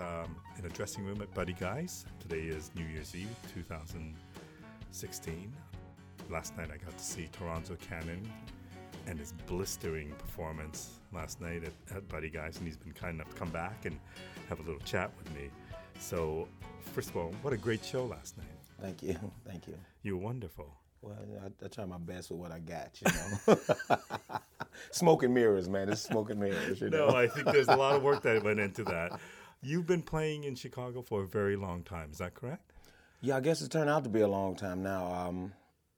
um, in a dressing room at Buddy Guy's. Today is New Year's Eve, 2016. Last night I got to see Toronzo Cannon and his blistering performance last night at, at Buddy Guy's, and he's been kind enough to come back and have a little chat with me. So, first of all, what a great show last night. Thank you. Thank you. You were wonderful. Well, I, I try my best with what I got, you know. smoke and mirrors, man. It's smoke and mirrors, you No, know. I think there's a lot of work that went into that. You've been playing in Chicago for a very long time, is that correct? Yeah, I guess it's turned out to be a long time now. Um,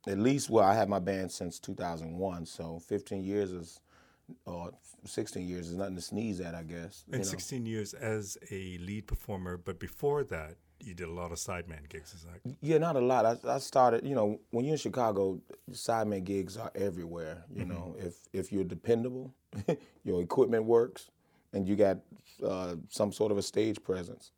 at least, well, I had my band since 2001, so 15 years is, or 16 years is nothing to sneeze at, I guess. you And know. 16 years as a lead performer, but before that, you did a lot of sideman gigs, is that Yeah, not a lot. I, I started, you know, when you're in Chicago, sideman gigs are everywhere. You know, if if you're dependable, your equipment works, and you got uh, some sort of a stage presence,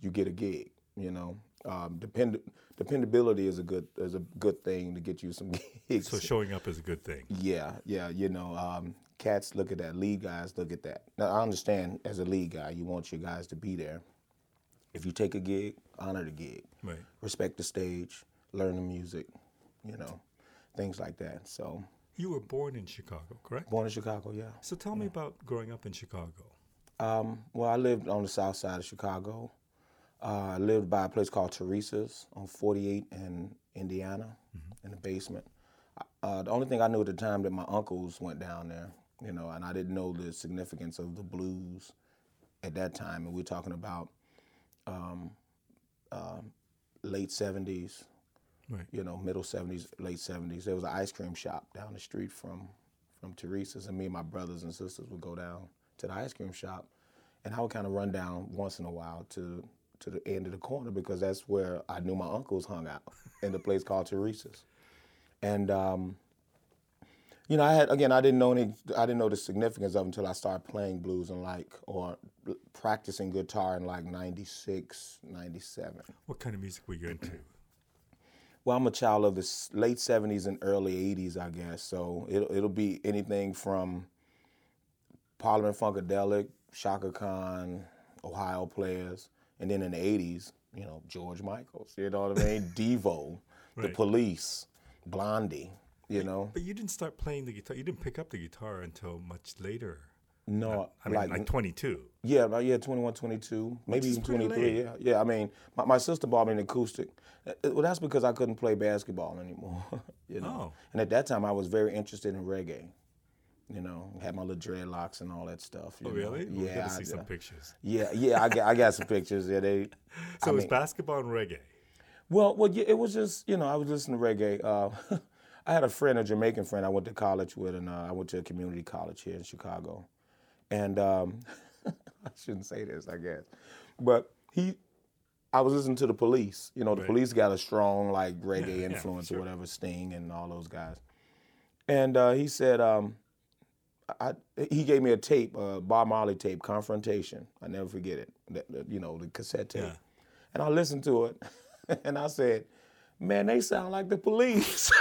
you get a gig. You know, um, depend dependability is a good is a good thing to get you some gigs. So showing up is a good thing. Yeah, yeah, you know, um, cats look at that. Lead guys look at that. Now, I understand as a lead guy, you want your guys to be there. If you take a gig, honor the gig. Right. Respect the stage, learn the music, you know, things like that. So, You were born in Chicago, correct? born in Chicago, yeah. So tell me about growing up in Chicago. Um, well, I lived on the south side of Chicago. Uh, I lived by a place called Theresa's on 48 in Indiana, in the basement. Uh, the only thing I knew at the time that my uncles went down there, you know, and I didn't know the significance of the blues at that time. And we're talking about um, um, late 70s, Right. you know, middle 70s, late 70s. There was an ice cream shop down the street from from Theresa's, and me and my brothers and sisters would go down to the ice cream shop, and I would kind of run down once in a while to to the end of the corner because that's where I knew my uncles hung out in the place called Theresa's, and um, you know, I had again, I didn't know any, I didn't know the significance of it until I started playing blues and like or practicing guitar in like 96, 97. What kind of music were you into? Well, I'm a child of the late '70s and early '80s, I guess. So it'll it'll be anything from Parliament Funkadelic, Chaka Khan, Ohio players, and then in the '80s, you know, George Michaels. You know what I mean? Devo, The Police, Blondie. You know, But you didn't start playing the guitar. You didn't pick up the guitar until much later. no, I mean, like, 22. Yeah, about yeah, 21, 22, maybe even 23. late. Yeah, yeah. I mean, my, my sister bought me an acoustic. Uh, Well, that's because I couldn't play basketball anymore. you know, Oh. and at that time I was very interested in reggae. You know, had my little dreadlocks and all that stuff. you Oh, know. really? We'll Yeah, get to I- see some pictures. yeah, yeah. I got, I got some pictures. Yeah, they. So I it was mean- basketball and reggae. Well, well, yeah, it was just you know I was listening to reggae. Uh, I had a friend, a Jamaican friend, I went to college with, and uh, I went to a community college here in Chicago, and um, I shouldn't say this, I guess, but he, I was listening to the Police. You know, the Right. Police got a strong like reggae yeah, influence sure. or whatever, Sting and all those guys, and uh, he said. Um, I, he gave me a tape, a Bob Marley tape, Confrontation. I never forget it. You know, the cassette tape. Yeah. And I listened to it, and I said, "Man, they sound like the police."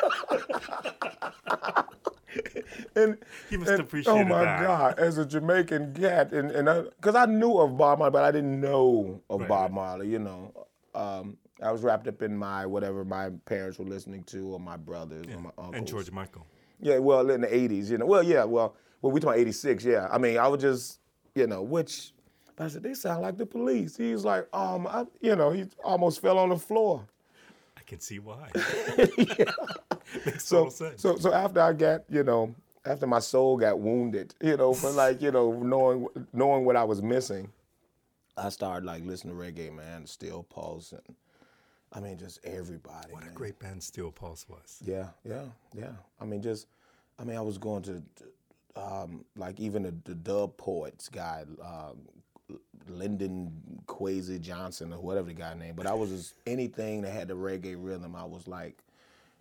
and He must and- appreciate Oh my that. God! As a Jamaican cat, and and because I, knew of Bob Marley, but I didn't know of Right, Bob. Marley. You know, um, I was wrapped up in my whatever my parents were listening to, or my brothers, or my uncles. And George Michael. Yeah, well, in the '80s, you know. Well, yeah, well, well, we talking '86. Yeah, I mean, I was just, you know, which. but I said they sound like the police. He was like, um, I, you know, he almost fell on the floor. I can see why. Makes So, sense. so, so after I got, you know, after my soul got wounded, you know, for like, you know, knowing knowing what I was missing, I started like listening to reggae, man, Steel Pulse, and I mean, just everybody. what a great band Steel Pulse was. Yeah, yeah, yeah. I mean, just, I mean, I was going to, um, like even the, the dub poets guy, um, Linton Kwesi Johnson or whatever the guy name, but I was just anything that had the reggae rhythm, I was like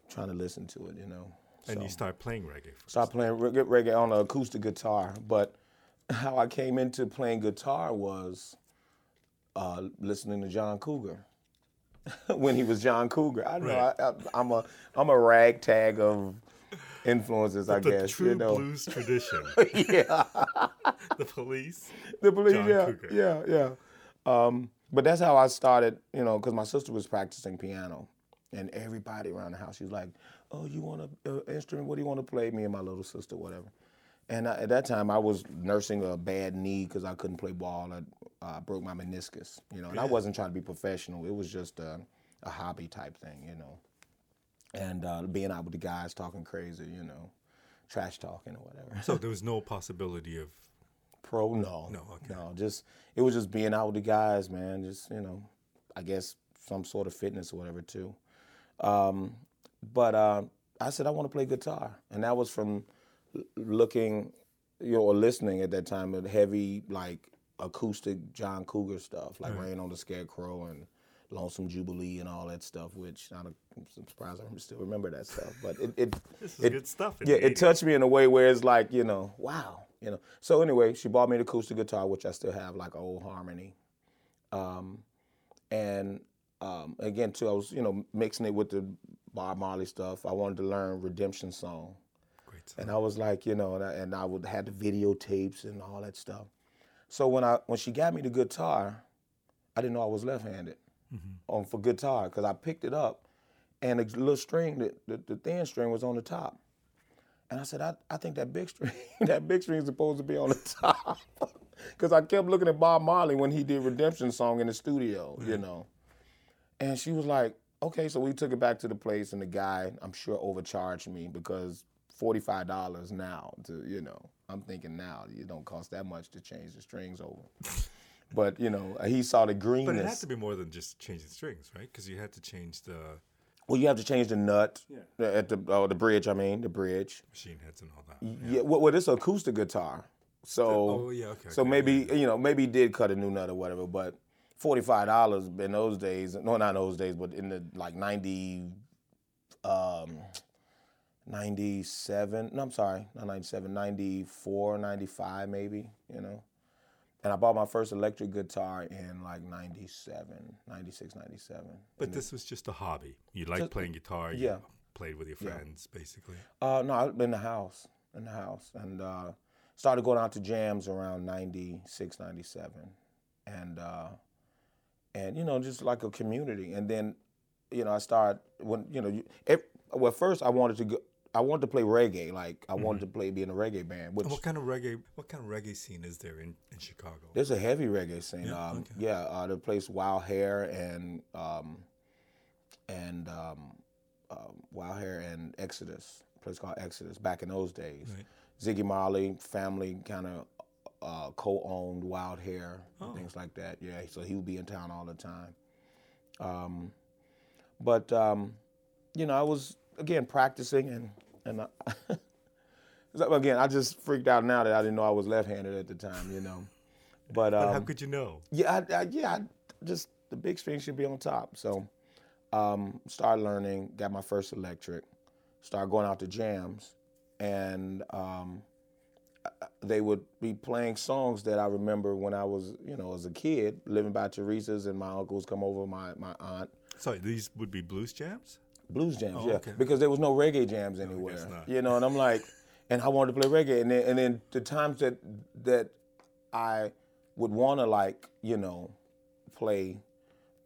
trying to listen to it, you know. And So, you start playing reggae started playing reggae, reggae on an acoustic guitar, but how I came into playing guitar was uh, listening to John Cougar. when he was John Cougar, I know Right. I, I, I'm a I'm a ragtag of influences, I the guess. true you know, blues tradition. yeah. the police. The police, John yeah, Cougar. yeah, yeah. Um, but that's how I started, you know, because my sister was practicing piano, and everybody around the house, she was like, "Oh, you want an instrument? What do you want to play?" Me and my little sister, whatever. And I, at that time, I was nursing a bad knee because I couldn't play ball. I uh, broke my meniscus, you know, and I wasn't trying to be professional. It was just a, a hobby type thing, you know. And uh, being out with the guys talking crazy, you know, trash talking or whatever. So there was no possibility of Pro, no, No, okay. no. Just it was just being out with the guys, man. Just you know, I guess some sort of fitness or whatever too. Um, but uh, I said I want to play guitar, and that was from looking, you know, or listening at that time at heavy like acoustic John Cougar stuff, like Rain on the Scarecrow and Lonesome Jubilee and all that stuff. Which I'm surprised I still remember that stuff, but it it, this is it good stuff. yeah, it touched me in a way where it's like, you know, wow, you know. So anyway, she bought me the acoustic guitar, which I still have, like an old Harmony. Um, and um, again, too, I was, you know, mixing it with the Bob Marley stuff. I wanted to learn Redemption Song, Great song. and I was like, you know, and I, and I would had the videotapes and all that stuff. So when I when she got me the guitar, I didn't know I was left-handed Mm-hmm. on for guitar because I picked it up, and the little string, the, the, the thin string was on the top. And I said, I, I think that big string, that big string is supposed to be on the top. Because I kept looking at Bob Marley when he did Redemption Song in the studio, you know. And she was like, okay, so we took it back to the place, and the guy, I'm sure, overcharged me because $45 now to, you know, I'm thinking now, it don't cost that much to change the strings over. but, you know, he saw the greenness. But it had to be more than just changing strings, right? Because you had to change the well, you have to change the nut at the, oh, the bridge, I mean, the bridge. machine heads and all that. Yeah, well, well, it's an acoustic guitar, so Oh, yeah, okay, so okay, maybe you know maybe he did cut a new nut or whatever, but forty five dollars in those days, no, not those days, but in the like ninety, um, ninety seven. No, I'm sorry, not 97, 94, 95 maybe, you know. And I bought my first electric guitar in like 97, 96, 97. But this was just a hobby. You liked playing guitar. You yeah. played with your friends, basically. Uh, no, in the house, in the house, and uh, started going out to jams around 96, 97. and uh, and you know, just like a community. And then, you know, I started when you know, you, well, first I wanted to go, I wanted to play reggae, like I wanted to play be in a reggae band. Which what kind of reggae? What kind of reggae scene is there in, in Chicago? there's a heavy reggae scene. Yeah, um, okay. yeah uh, the place Wild Hair and um, and um, uh, Wild Hair and Exodus, a place called Exodus. Back in those days, Right. Ziggy Marley family kind of uh, co-owned Wild Hair, Oh. things like that. Yeah, so he would be in town all the time. Um, but um, you know, I was again practicing and and I, so again, I just freaked out now that I didn't know I was left-handed at the time. You know, but But how um, could you know? yeah, I, I, yeah, I just the big string should be on top. So, um, started learning, got my first electric, started going out to jams, and um, they would be playing songs that I remember when I was, you know, as a kid living by Theresa's, and my uncles come over, my my aunt. Sorry, these would be blues jams. Blues jams, Oh, yeah, okay. because there was no reggae jams anywhere, not. you know. And I'm like, and I wanted to play reggae, and then and then the times that that I would want to like, you know, play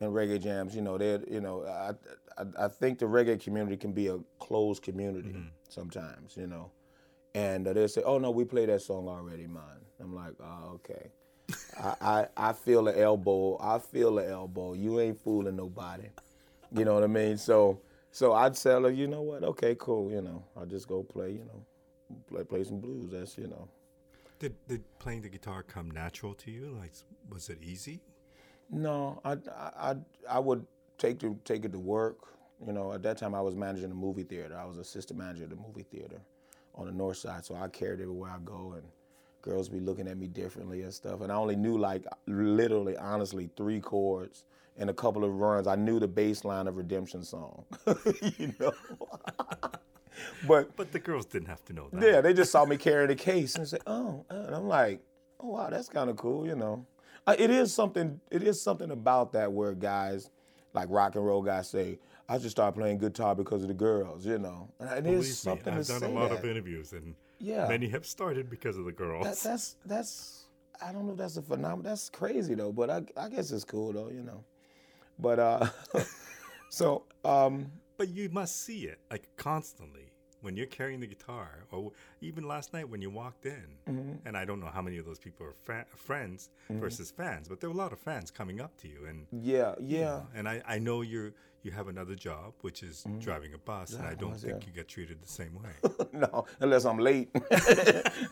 in reggae jams, you know, they, you know, I, I I think the reggae community can be a closed community sometimes, you know, and uh, they say, oh no, we play that song already, man. I'm like, oh okay. I, I I feel the elbow. I feel the elbow. You ain't fooling nobody. You know what I mean? So so I'd tell her, you know what? Okay, cool. You know, I'll just go play. You know, play play some blues. That's you know. Did did playing the guitar come natural to you? Like, was it easy? No, I I I, would take to take it to work. You know, at that time I was managing a movie theater. I was assistant manager of the movie theater on the north side. So I carried it everywhere I go, and girls be looking at me differently and stuff. And I only knew like literally, honestly, three chords and a couple of runs. I knew the bass line of Redemption Song. you know. but But the girls didn't have to know that. yeah, they just saw me carrying the case and said, "Oh," uh," and I'm like, "Oh wow, that's kind of cool," you know. Uh, it is something. It is something about that where guys, like rock and roll guys, say, "I just started playing guitar because of the girls," you know. And it Believe is me, I've done say a lot that. of interviews, and Yeah. many have started because of the girls. That- that's that's. I don't know if that's a phenomenon. That's crazy though, but I, I guess it's cool though, you know. But uh, so um, But you must see it like constantly when you're carrying the guitar, or even last night when you walked in. Mm-hmm. And I don't know how many of those people are fa- friends versus fans, but there were a lot of fans coming up to you, and yeah, yeah. and I, I know you're you have another job, which is driving a bus, and I don't think Mm-hmm. yeah. you get treated the same way. no, unless I'm late.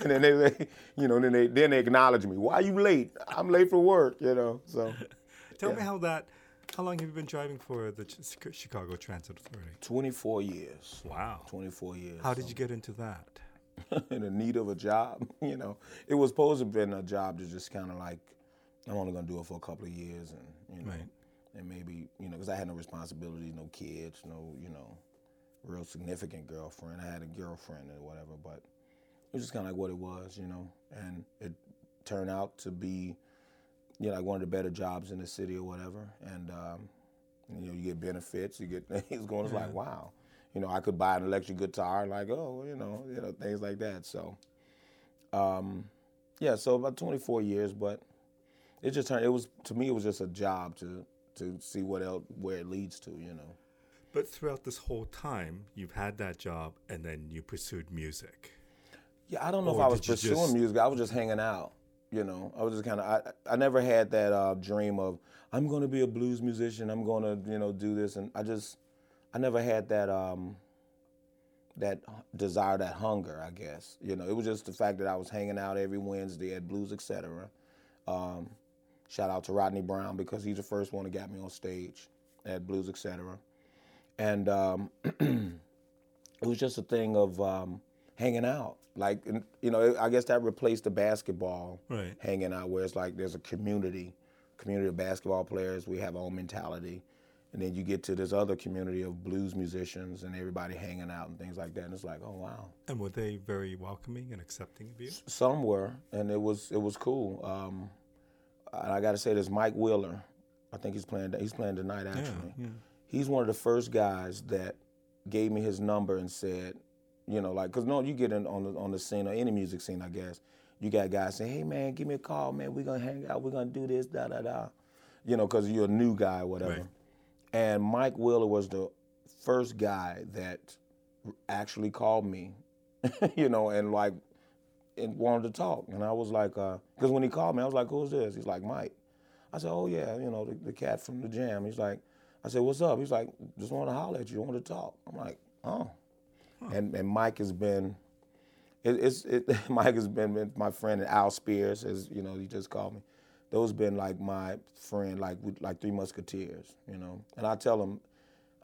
and then they, they, you know, then they then they acknowledge me. Why are you late? I'm late for work, you know. So Tell me how that. How long have you been driving for the Ch- Ch- Chicago Transit Authority? 24 years. Wow. 24 years. How did you get into that? in the need of a job. You know, it was supposed to have been a job to just kind of like, I'm only gonna do it for a couple of years, and you know, Right. and maybe you know, because I had no responsibilities, no kids, no you know, real significant girlfriend. I had a girlfriend or whatever, but it was just kind of like what it was, you know, and it turned out to be, you know, like one of the better jobs in the city or whatever, and um, you know, you get benefits, you get things going. It's like wow, you know, I could buy an electric guitar, like oh, you know, you know, things like that. So, um, yeah, so about 24 years, but it just turned. It was to me, it was just a job to to see what else where it leads to, you know. But throughout this whole time, you've had that job, and then you pursued music. Yeah, I don't know Or if I was pursuing just- music. I was just hanging out. You know, I was just kind of. I, I never had that uh, dream of I'm going to be a blues musician. I'm going to you know do this, and I just I never had that um, that desire, that hunger. I guess you know it was just the fact that I was hanging out every Wednesday at Blues Etc. Um, shout out to Rodney Brown because he's the first one that got me on stage at Blues Etc. And um, it was just a thing of um, hanging out. Like, you know, I guess that replaced the basketball Right. hanging out, where it's like there's a community, community of basketball players. We have our own mentality. And then you get to this other community of blues musicians and everybody hanging out and things like that. And it's like, oh, wow. And were they very welcoming and accepting of you? Some were, and it was it was cool. Um, and I got to say, this Mike Wheeler, I think he's playing. He's playing tonight, actually. yeah. He's one of the first guys that gave me his number and said, you know, like, cause no, you get in on the on the scene or any music scene, I guess. You got guys saying, hey man, give me a call, man. We're gonna hang out. We're gonna do this, da da da. You know, cause you're a new guy, or whatever. Right. And Mike Wheeler was the first guy that actually called me, you know, and like and wanted to talk. And I was like, uh, because when he called me, I was like, who's this? He's like, Mike. I said, oh yeah, you know, the, the cat from the jam. He's like, I said, what's up? He's like, just want to holler at you. I want to talk. I'm like, oh. And and Mike has been, it, it's it, Mike has been, my friend and Al Spears, as you know, he just called me. Those been like my friend, like like three musketeers, you know. And I tell them,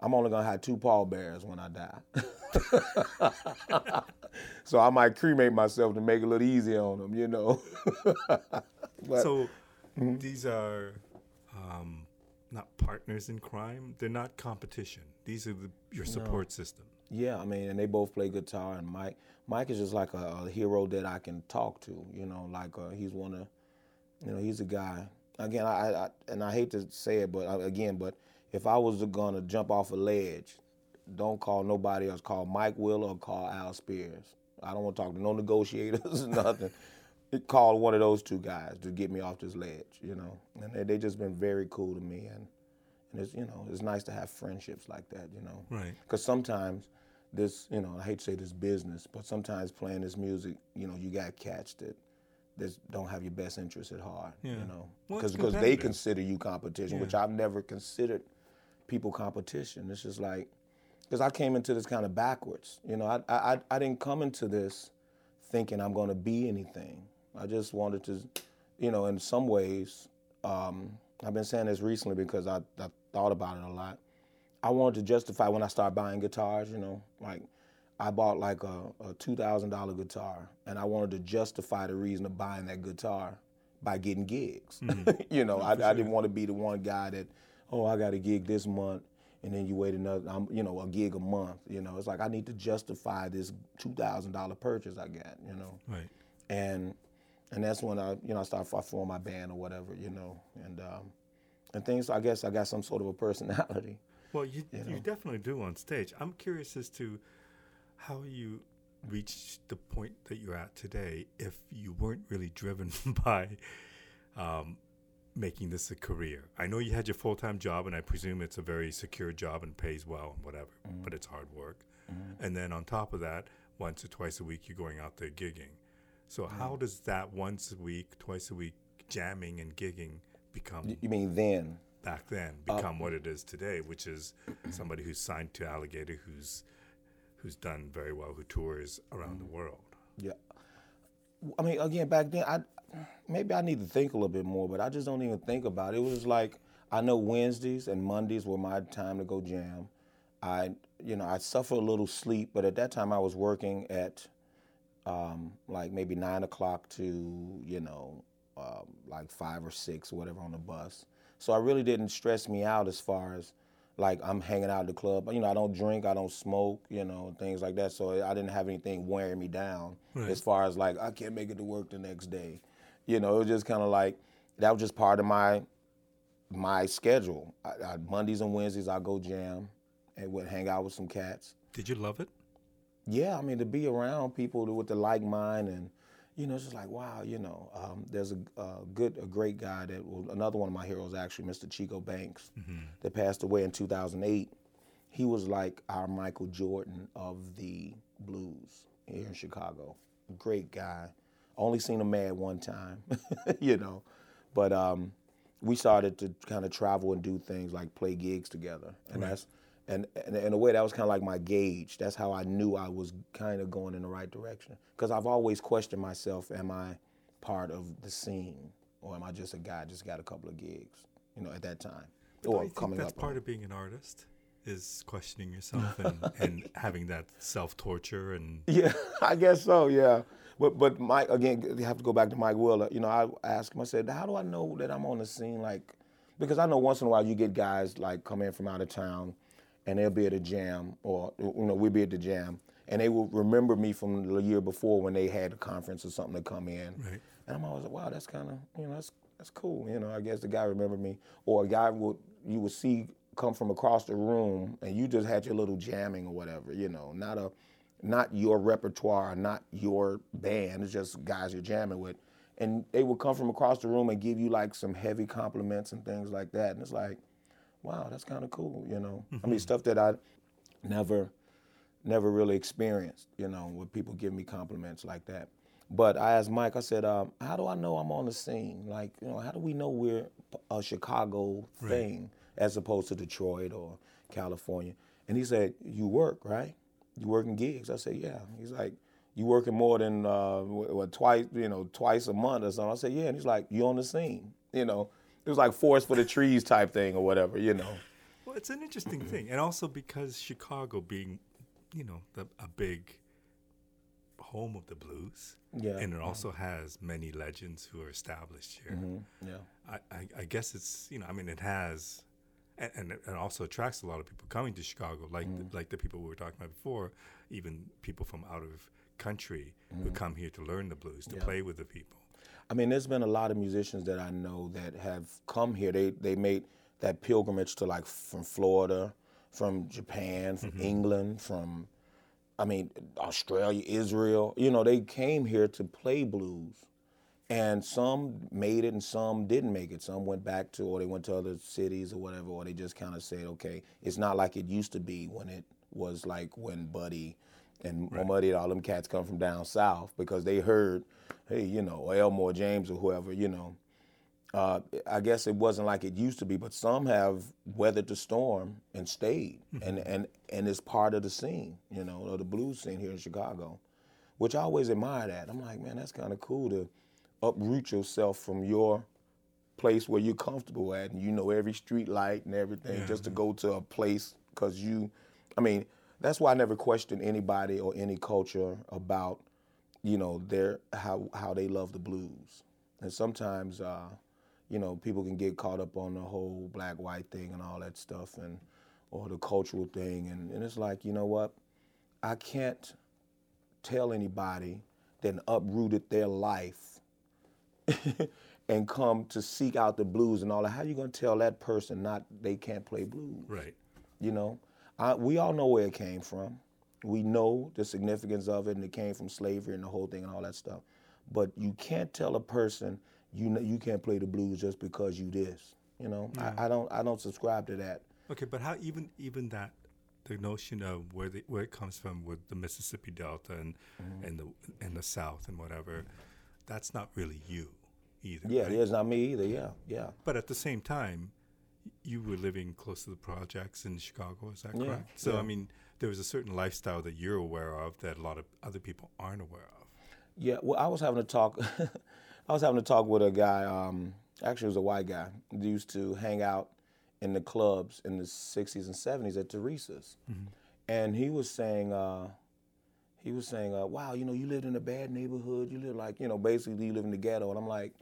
I'm only gonna have two pallbearers when I die. so I might cremate myself to make it a little easier on them, you know. but so Mm-hmm. these are um, not partners in crime. They're not competition. These are the, your support system. Yeah, I mean, and they both play guitar, and Mike, Mike is just like a, a hero that I can talk to, you know, like uh, he's one of, you know, he's a guy. Again, I, I and I hate to say it, but uh, again, but if I was gonna jump off a ledge, don't call nobody else. Call Mike Will or call Al Spears. I don't want to talk to no negotiators, or nothing. Call one of those two guys to get me off this ledge, you know. And they, they just been very cool to me, and and it's you know it's nice to have friendships like that, you know. Right. Because sometimes this, you know, I hate to say this business, but sometimes playing this music, you know, you got cats that that don't have your best interest at heart, Yeah. you know, Well, because they consider you competition, which I've never considered people competition. It's just like because I came into this kind of backwards, you know, I I I- I didn't come into this thinking I'm going to be anything. I just wanted to, you know, in some ways, um, I've been saying this recently because I, I thought about it a lot. I wanted to justify when I started buying guitars, you know, like I bought like a, a two thousand dollar guitar, and I wanted to justify the reason of buying that guitar by getting gigs. you know, I, I didn't want to be the one guy that, oh, I got a gig this month, and then you wait another, um, you know, a gig a month. You know, it's like I need to justify this two thousand dollar purchase I got. You know, Right. and and that's when I, you know, I started I formed my band or whatever, you know, and um, and things. I guess I got some sort of a personality. Well, you, you, definitely do on stage. I'm curious as to how you reached the point that you're at today if you weren't really driven by um, making this a career? I know you had your full time job, and I presume it's a very secure job and pays well and whatever, Mm-hmm. but it's hard work. And then on top of that, once or twice a week, you're going out there gigging. So, how does that once a week, twice a week jamming and gigging become You mean then? Back then become what it is today, which is somebody who's signed to Alligator, who's who's done very well, who tours around the world. Yeah. I mean, again, back then, I maybe I need to think a little bit more, but I just don't even think about it. It was like I know Wednesdays and Mondays were my time to go jam. I, you know, I suffer a little sleep, but at that time I was working at um, like maybe nine o'clock to you know um, like five or six or whatever on the bus. So I really didn't stress me out as far as like I'm hanging out at the club. You know, I don't drink, I don't smoke, you know, things like that. So I didn't have anything wearing me down as far as like I can't make it to work the next day. You know, it was just kind of like that was just part of my my schedule. I, I, Mondays and Wednesdays I go jam and would hang out with some cats. Did you love it? Yeah, I mean to be around people with the like mind and you know it's just like wow, you know, um, there's a, a good, a great guy that well, another one of my heroes actually, Mr. Chico Banks, that passed away in 2008. He was like our Michael Jordan of the blues here in Chicago. Great guy. Only seen him mad one time, you know, but um, we started to kind of travel and do things like play gigs together, and that's and, and in a way that was kind of like my gauge. That's how I knew I was kind of going in the right direction. Because I've always questioned myself: Am I part of the scene, or am I just a guy just got a couple of gigs? You know, at that time, Don't or coming that's up. on part it. of being an artist is questioning yourself and, and having that self torture and Yeah, I guess so. Yeah, but but Mike again, you have to go back to Mike Wheeler. You know, I asked him. I said, "How do I know that I'm on the scene?" Like, because I know once in a while you get guys like come in from out of town, and they'll be at a jam, or you know, we'll be at the jam, and they will remember me from the year before when they had a conference or something to come in. Right. And I'm always like, wow, that's kind of you know that's that's cool. You know, I guess the guy remembered me, or a guy would you would see come from across the room, and you just had your little jamming or whatever. You know, not a not your repertoire, not your band. It's just guys you're jamming with, and they would come from across the room and give you like some heavy compliments and things like that. And it's like, wow, that's kind of cool. You know, I mean, stuff that I never never really experienced, you know, with people give me compliments like that. But I asked Mike, I said, um, how do I know I'm on the scene? Like, you know, how do we know we're a Chicago thing as opposed to Detroit or California? And he said, you work, right? You working gigs? I said, yeah. He's like, you working more than uh, what, twice, you know, twice a month or something? I said, yeah. And he's like, you on the scene? You know, it was like forest for the trees type thing or whatever, you know. Well, it's an interesting thing, and also because Chicago being, you know, the, a big home of the blues, Yeah. and it mm-hmm. also has many legends who are established here. Mm-hmm. Yeah. I, I, I guess it's you know, I mean, it has, and, and it also attracts a lot of people coming to Chicago, like the, mm. like the people we were talking about before, even people from out of country who mm-hmm. come here to learn the blues, to play with the people. I mean, there's been a lot of musicians that I know that have come here. They they made that pilgrimage to like from Florida, from Japan, from mm-hmm. England, from I mean Australia, Israel. You know, they came here to play blues, and some made it and some didn't make it. Some went back to or they went to other cities or whatever, or they just kind of said, okay, it's not like it used to be when it was like when Buddy and Muddy and all them cats come from down south because they heard, hey, you know, or Elmore James or whoever, you know. Uh, I guess it wasn't like it used to be, but some have weathered the storm and stayed, and and and it's part of the scene, you know, of the blues scene here in Chicago, which I always admire that. I'm like, man, that's kind of cool to uproot yourself from your place where you're comfortable at, and you know every street light and everything, just to go to a place because you, I mean, that's why I never question anybody or any culture about, you know, their how how they love the blues, and sometimes. Uh, you know, people can get caught up on the whole black white thing and all that stuff and or the cultural thing and, and it's like, you know what? I can't tell anybody that uprooted their life and come to seek out the blues and all that. How you gonna tell that person not they can't play blues? Right. You know? I, we all know where it came from. We know the significance of it, and it came from slavery and the whole thing and all that stuff. But you can't tell a person you know, you can't play the blues just because you this. You know, I, I don't I don't subscribe to that. Okay, but how even even that the notion of where the, where it comes from with the Mississippi Delta and Mm-hmm. and the and the South and whatever, that's not really you either. Yeah, right? it's not me either. Yeah, yeah. But at the same time, you were living close to the projects in Chicago. Is that Yeah, correct? So yeah. I mean, there was a certain lifestyle that you're aware of that a lot of other people aren't aware of. Yeah, well, I was having a talk. I was having a talk with a guy. Um, actually, it was a white guy. He used to hang out in the clubs in the '60s and '70s at Theresa's, and he was saying, uh, he was saying, uh, "Wow, you know, you lived in a bad neighborhood. You lived like, you know, basically you live in the ghetto." And I'm like,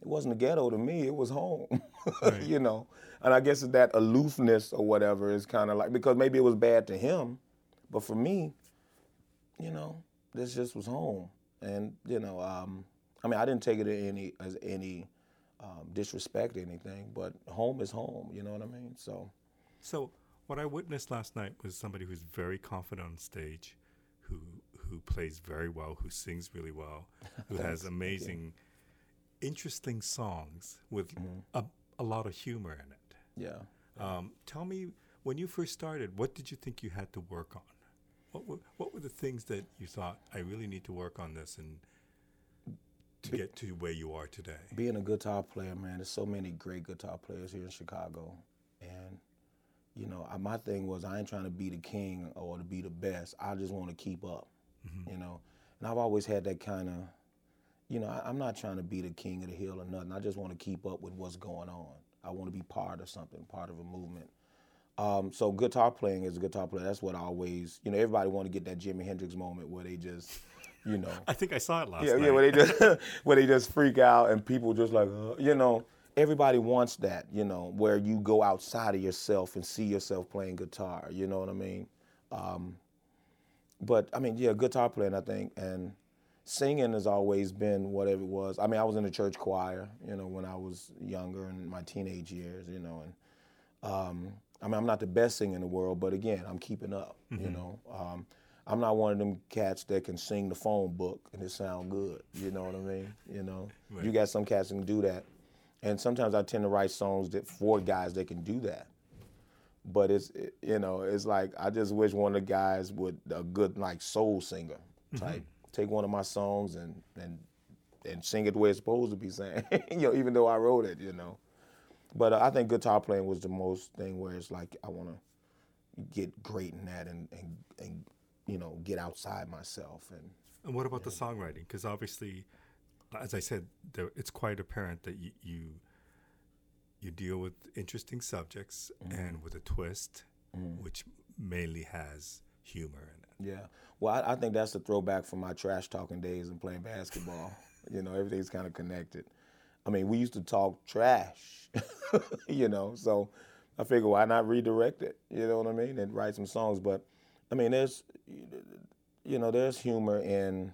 "It wasn't the ghetto to me. It was home." you know, and I guess that aloofness or whatever is kind of like because maybe it was bad to him, but for me, you know, this just was home. And you know, um, I mean, I didn't take it as any as any um, disrespect or anything, but home is home. You know what I mean? So So what I witnessed last night was somebody who's very confident on stage, who who plays very well, who sings really well, who has amazing, interesting songs with a, a lot of humor in it. yeah, Um, tell me, when you first started, what did you think you had to work on? What were, what were the things that you thought, I really need to work on this and to get to where you are today? being a guitar player, man, there's so many great guitar players here in Chicago, and you know, I, my thing was I ain't trying to be the king or to be the best. I just want to keep up. You know, and I've always had that kind of, you know, I, I'm not trying to be the king of the hill or nothing. I just want to keep up with what's going on. I want to be part of something, part of a movement. Um, so guitar playing is a guitar player, that's what I always, you know, everybody want to get that Jimi Hendrix moment where they just, you know, I think I saw it last yeah, night. yeah, where they just where they just freak out and people just like, uh, you know, everybody wants that, you know, where you go outside of yourself and see yourself playing guitar. You know what I mean? Um, but I mean, yeah, guitar playing, I think, and singing has always been whatever it was. I mean, I was in the church choir, you know, when I was younger in my teenage years, you know, and um, I mean, I'm not the best singer in the world, but again, I'm keeping up, you know. Um, I'm not one of them cats that can sing the phone book and it sound good. You know what I mean? You know, you got some cats that can do that, and sometimes I tend to write songs that for guys that can do that. But it's it- you know, it's like I just wish one of the guys would a good like soul singer type take one of my songs and and and sing it the way it's supposed to be sang. you know, even though I wrote it, you know. But uh, I think guitar playing was the most thing where it's like I want to get great in that and, and and you know get outside myself and And what about the songwriting? Because obviously, as I said, there, it's quite apparent that you, you you deal with interesting subjects and with a twist, which mainly has humor in it. Yeah. Well, I, I think that's the throwback from my trash talking days and playing basketball. you know, everything's kind of connected. I mean, we used to talk trash, you know, so I figured why not redirect it, you know what I mean, and write some songs. But I mean, there's, you know, there's humor in,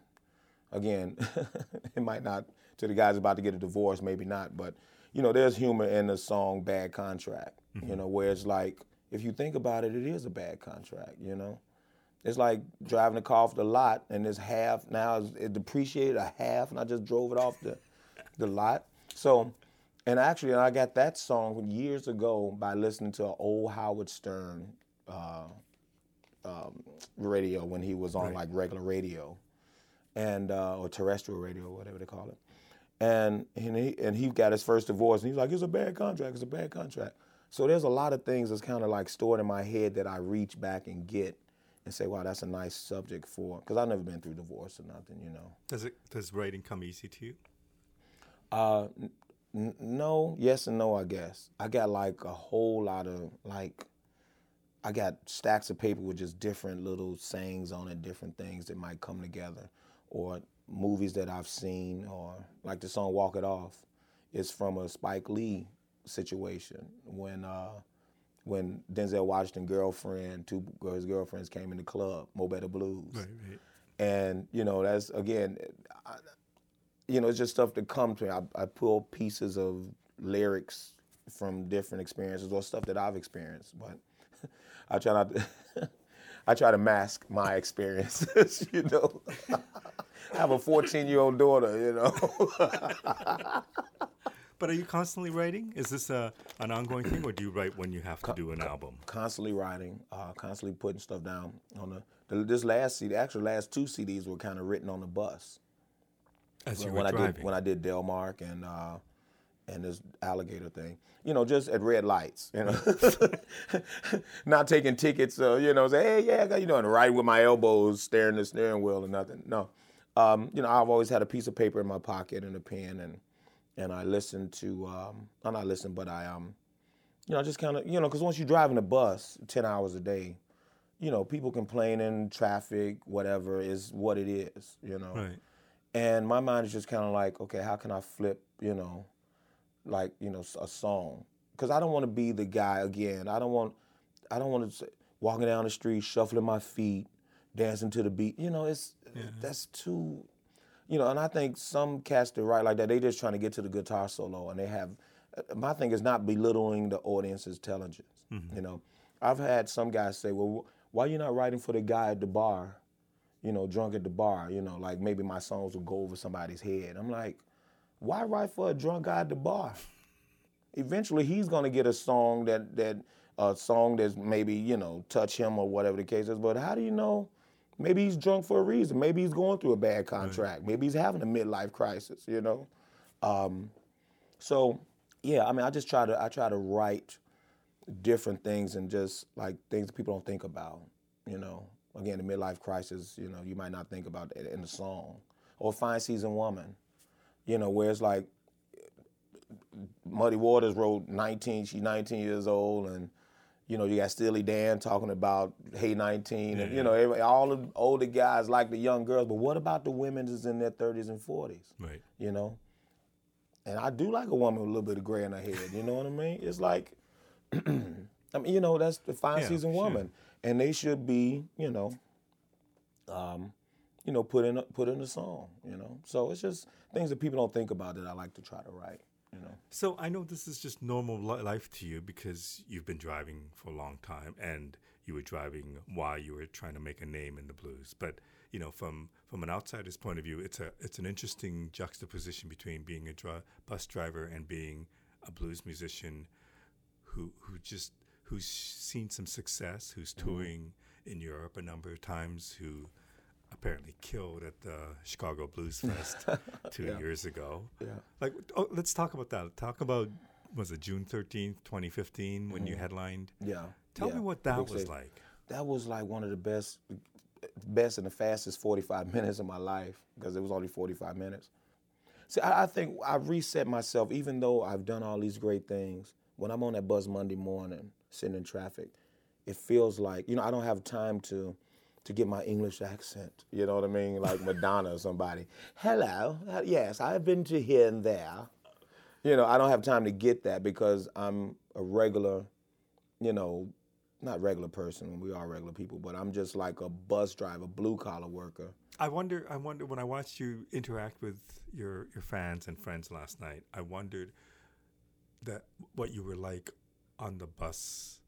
again, it might not, to the guys about to get a divorce, maybe not, but, you know, there's humor in the song Bad Contract, you mm-hmm. know, where it's like, if you think about it, it is a bad contract, you know? It's like driving a car off the lot and it's half now it's- it depreciated a half and I just drove it off the the lot. So and actually I got that song years ago by listening to an old Howard Stern uh, um, radio when he was on Right. like regular radio and uh, or terrestrial radio, whatever they call it. And and he and he got his first divorce and he's like, it's a bad contract, it's a bad contract. So there's a lot of things that's kind of like stored in my head that I reach back and get and say, wow, that's a nice subject for because I've never been through divorce or nothing, you know. Does it does writing come easy to you? Uh, n- no, yes and no, I guess. I got like a whole lot of like, I got stacks of paper with just different little sayings on it, different things that might come together, or movies that I've seen, or like the song "Walk It Off" is from a Spike Lee situation when uh, when Denzel Washington girlfriend, two his girlfriends came in the club, Mo Better Blues right. and you know that's again I, you know it's just stuff that comes to me I, I pull pieces of lyrics from different experiences or stuff that i've experienced but i try not to I try to mask my experiences, you know. I have a 14 year old daughter, you know. But are you constantly writing? Is this a, an ongoing thing, or do you write when you have to do an album? constantly writing, uh, constantly putting stuff down on the, the. This last CD, actually, last two CDs were kind of written on the bus. As you when were I did when I did Delmark and uh, and this alligator thing, you know, just at red lights, you know, not taking tickets, uh, you know, say, hey, yeah, I got-" you know, and riding with my elbows, staring the steering wheel or nothing. No, um, you know, I've always had a piece of paper in my pocket and a pen, and and I listen to, um, I'm not listen, but I um, you know, just kind of, you know, because once you're driving a bus ten hours a day, you know, people complaining, traffic, whatever is what it is, you know. right. And my mind is just kind of like, okay, how can I flip, you know, like you know, a song? Because I don't want to be the guy again. I don't want, I don't want to walking down the street, shuffling my feet, dancing to the beat. You know, it's that's too, you know. And I think some cats that write like that, they just trying to get to the guitar solo, and they have. uh, My thing is not belittling the audience's intelligence. You know, I've had some guys say, well, why you not writing for the guy at the bar? you know, drunk at the bar, you know, like maybe my songs will go over somebody's head. I'm like, why write for a drunk guy at the bar? Eventually he's gonna get a song that that a song that's maybe, you know, touch him or whatever the case is. But how do you know? Maybe he's drunk for a reason. Maybe he's going through a bad contract. Maybe he's having a midlife crisis, you know? Um, so yeah, I mean I just try to I try to write different things and just like things that people don't think about, you know. Again, the midlife crisis, you know, you might not think about that in the song. Or Fine Season Woman, you know, where it's like Muddy Waters wrote 19, she's 19 years old, and, you know, you got Steely Dan talking about Hey 19, and, you know, all the older guys like the young girls, but what about the women that's in their 30s and 40s, Right. you know? And I do like a woman with a little bit of gray in her head, you know what I mean? It's like, I mean, you know, that's the fine Yeah, season sure. woman, and they should be, you know, um, you know, put in a, put in a song, you know. So it's just things that people don't think about that I like to try to write, you know. So I know this is just normal life to you because you've been driving for a long time, and you were driving while you were trying to make a name in the blues. But you know, from from an outsider's point of view, it's a it's an interesting juxtaposition between being a dri- bus driver and being a blues musician who who just who's seen some success, who's mm-hmm. touring in Europe a number of times, who apparently killed at the Chicago Blues Fest two years ago. Yeah. Like, oh, let's talk about that. Talk about was it June thirteenth, twenty fifteen, when you mm-hmm. headlined? Yeah. Tell yeah. me what that was like. That was like one of the best, best and the fastest 45 minutes of my life because it was only 45 minutes. See, I, I think I've reset myself, even though I've done all these great things. When I'm on that bus Monday morning, sitting in traffic, it feels like you know I don't have time to to get my English accent. You know what I mean? Like Madonna or somebody. Hello, yes, I've been to here and there. You know, I don't have time to get that because I'm a regular, you know, not regular person. We are regular people, but I'm just like a bus driver, blue collar worker. I wonder. I wonder when I watched you interact with your your fans and friends last night. I wondered that what you were like on the bus,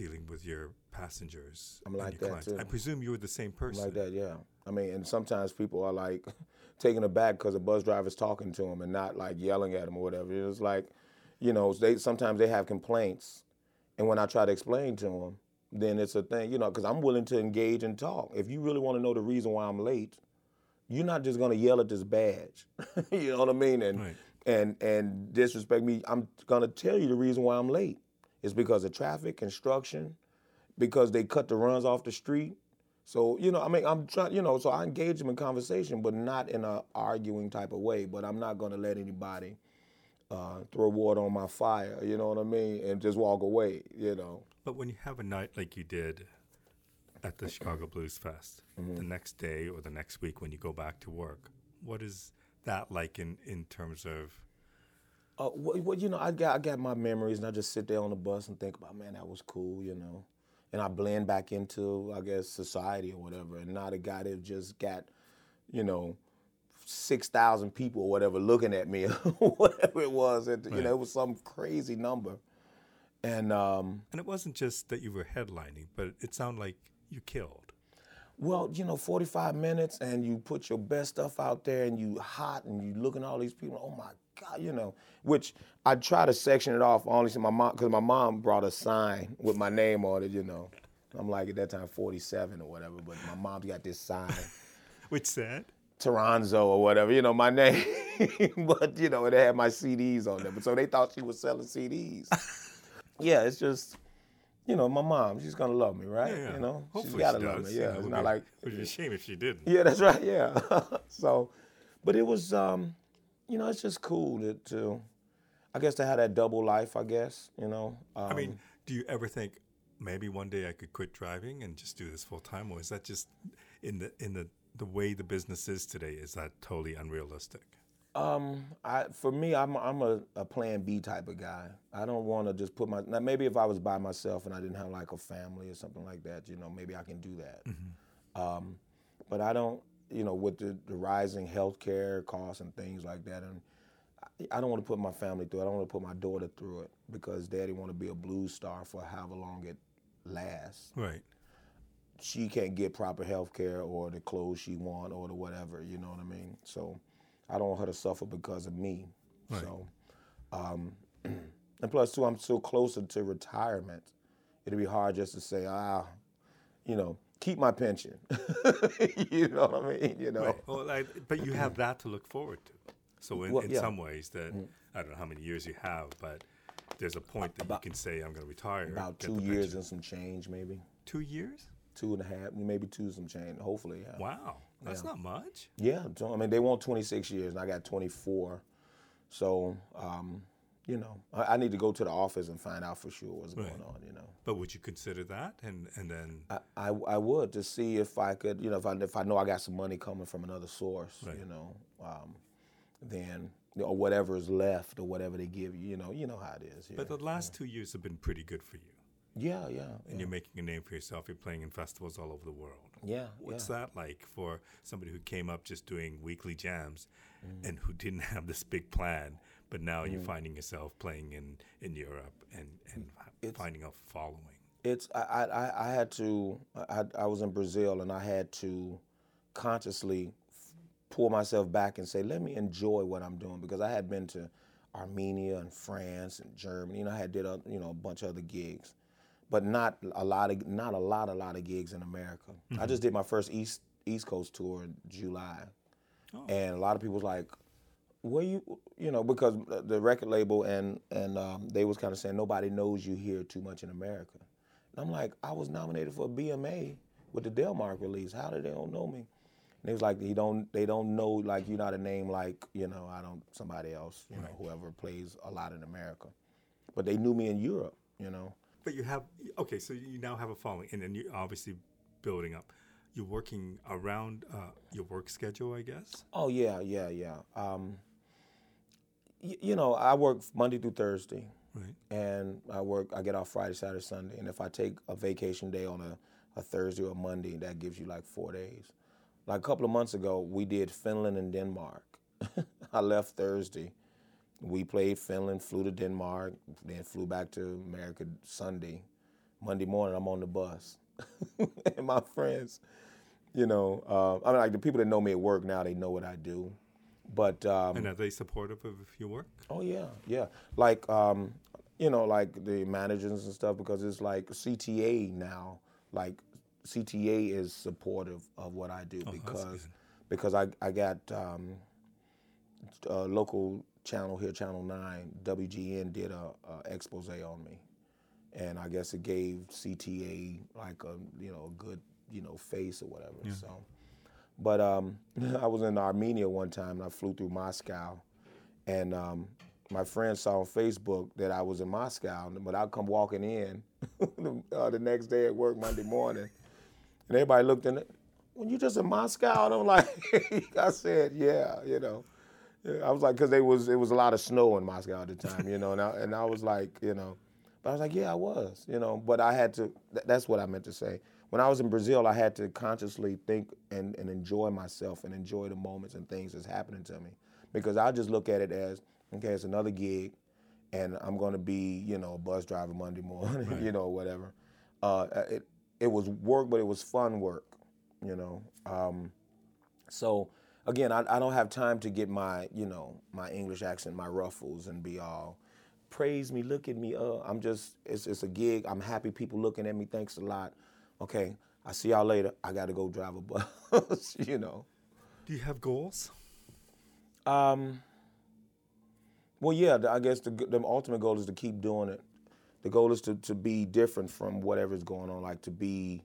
dealing with your passengers. I'm like that, clients. too. I presume you were the same person. Like that, yeah. I mean, and sometimes people are like taken aback because a bus driver's talking to them and not like yelling at them or whatever. It's like, you know, they sometimes they have complaints, and when I try to explain to them, then it's a thing, you know, because I'm willing to engage and talk. If you really want to know the reason why I'm late, you're not just gonna yell at this badge, you know what I mean, and Right. and and disrespect me. I'm gonna tell you the reason why I'm late. It's because of traffic, construction, because they cut the runs off the street. So you know, I mean, I'm trying, you know, so I engage them in conversation, but not in a arguing type of way. But I'm not gonna let anybody uh, throw water on my fire. You know what I mean, and just walk away. You know. But when you have a night like you did at the Chicago Blues Fest, Mm-hmm. the next day or the next week when you go back to work, what is that like in, in terms of Uh, well, well, you know, I got I got my memories, and I just sit there on the bus and think about, man, that was cool, you know. And I blend back into, I guess, society or whatever, and not a guy that just got, you know, six thousand people or whatever looking at me, or whatever it was. It, You Right. know, it was some crazy number, and um, And it wasn't just that you were headlining, but it sounded like you killed? Well, you know, 45 minutes and you put your best stuff out there and you hot and you looking at all these people, oh my God, you know, which I try to section it off only to my mom, because my mom brought a sign with my name on it, you know. I'm like at that time 47 or whatever, but my mom's got this sign. Which said? Toronzo or whatever, you know, my name. but, you know, it had my CDs on there. But so they thought she was selling CDs. yeah, it's just, you know, my mom, she's gonna love me, right? Yeah, yeah. You know, Hopefully she's gotta she love me. Yeah, it's it not be- like It would be a shame if she didn't. yeah, that's right. Yeah. so, but it was, um, you know, it's just cool to, to, I guess, to have that double life. I guess, you know. Um, I mean, do you ever think maybe one day I could quit driving and just do this full time, or is that just in the in the the way the business is today? Is that totally unrealistic? Um, I for me, I'm I'm a, a Plan B type of guy. I don't want to just put my now. Maybe if I was by myself and I didn't have like a family or something like that, you know, maybe I can do that. Um, but I don't, you know, with the, the rising healthcare costs and things like that, and I, I don't want to put my family through it. I don't want to put my daughter through it because Daddy want to be a blues star for however long it lasts Right. she can't get proper health care or the clothes she want or the whatever, you know what I mean? So I don't want her to suffer because of me. Right. So um, and plus too I'm so closer to retirement. It'd be hard just to say, ah, you know, keep my pension. you know what I mean? You know. Right. Well, like, but you have that to look forward to. So in, Well, in yeah. Mm-hmm. some ways, that I don't know how many years you have, but there's a point that you can say I'm going to retire. About two years pension." and some change maybe. Two years? Two and a half, maybe two some change, hopefully, yeah. Wow, that's Yeah. not much. Yeah, I mean, they want 26 years, and I got 24. So, um, you know, I, I need to go to the office and find out for sure what's Right. going on. You know, But would you consider that? And and then I, I, I would to see if I could, you know, if I if I know I got some money coming from another source, Right. you know, um, then or whatever is left or whatever they give you, you know, you know how it is. Here. but the last two years have been pretty good for you, yeah, yeah, and you're making a name for yourself. You're playing in festivals all over the world. yeah, What's yeah. that like for somebody who came up just doing weekly jams Mm. and who didn't have this big plan, but now Mm-hmm. you're mm. finding yourself playing in, in Europe and, and mm. It's- finding a following? It's I, I, I- had to I, I was in Brazil and I had to consciously pull myself back and say let me enjoy what I'm doing because I had been to Armenia and France and Germany and I had did a, you know a bunch of other gigs but not a lot of not a lot a lot of gigs in America. I mm-hmm. just did my first East East Coast tour in July Oh. and a lot of people was like where you you know because the- record label and and um, they was kind of saying nobody knows you here too much in America. And I'm like, I was nominated for a BMA with the Delmark release. How did they don't know me? And they was like, you don't they don't know like you're not a name like you know I don't somebody else you know whoever plays a lot in America, but they knew me in Europe. You know, But you have okay, so you now have a following, and then you're obviously building up. You're working around uh, your work schedule, I guess. Oh yeah, yeah, yeah. Um, you know, I work Monday through Thursday, Right. and I work. I get off Friday, Saturday, Sunday, and if I take a vacation day on a, a Thursday or Monday, that gives you like four days. Like a couple of months ago, we did Finland and Denmark. I left Thursday. We played Finland, flew to Denmark, then flew back to America Sunday. Monday morning, I'm on the bus, and my friends you know, uh, I mean, like the people that know me at work now, they know what I do. But um, And are they supportive of your work? oh yeah, yeah, like um, you know, like the managers and stuff, because it's like CTA now. Like CTA is supportive of what I do Oh, because because I I got um, a local channel here, Channel Nine, WGN did a, a expose on me, and I guess it gave CTA like a you know a good you know face or whatever. So, but um, I was in Armenia one time and I flew through Moscow, and um, my friend saw on Facebook that I was in Moscow, but I come walking in uh, the next day at work Monday morning, and everybody looked in it. When you just in Moscow, and I'm like, I said, yeah, you know. I was like, because there was it was a lot of snow in Moscow at the time, you know, and I, and I was like, you know, but I was like, yeah, I was, you know, but I had to. Th- that's what I meant to say. When I was in Brazil, I had to consciously think and, and enjoy myself and enjoy the moments and things that's happening to me, because I just look at it as, okay, it's another gig, and I'm going to be, you know, a bus driver Monday morning, you know, whatever. Uh, it, it was work, but it was fun work, you know. Um, so again, I, I don't have time to get my, you know, my English accent, my ruffles, and be all praise me, look at me. Uh, I'm just, it's, it's a gig. I'm happy people looking at me. Thanks a lot. Okay, I see y'all later. I got to go drive a bus, you know. Do you have goals? Um, well, yeah, I guess the, the ultimate goal is to keep doing it. The goal is to, to be different from whatever's going on, like to be,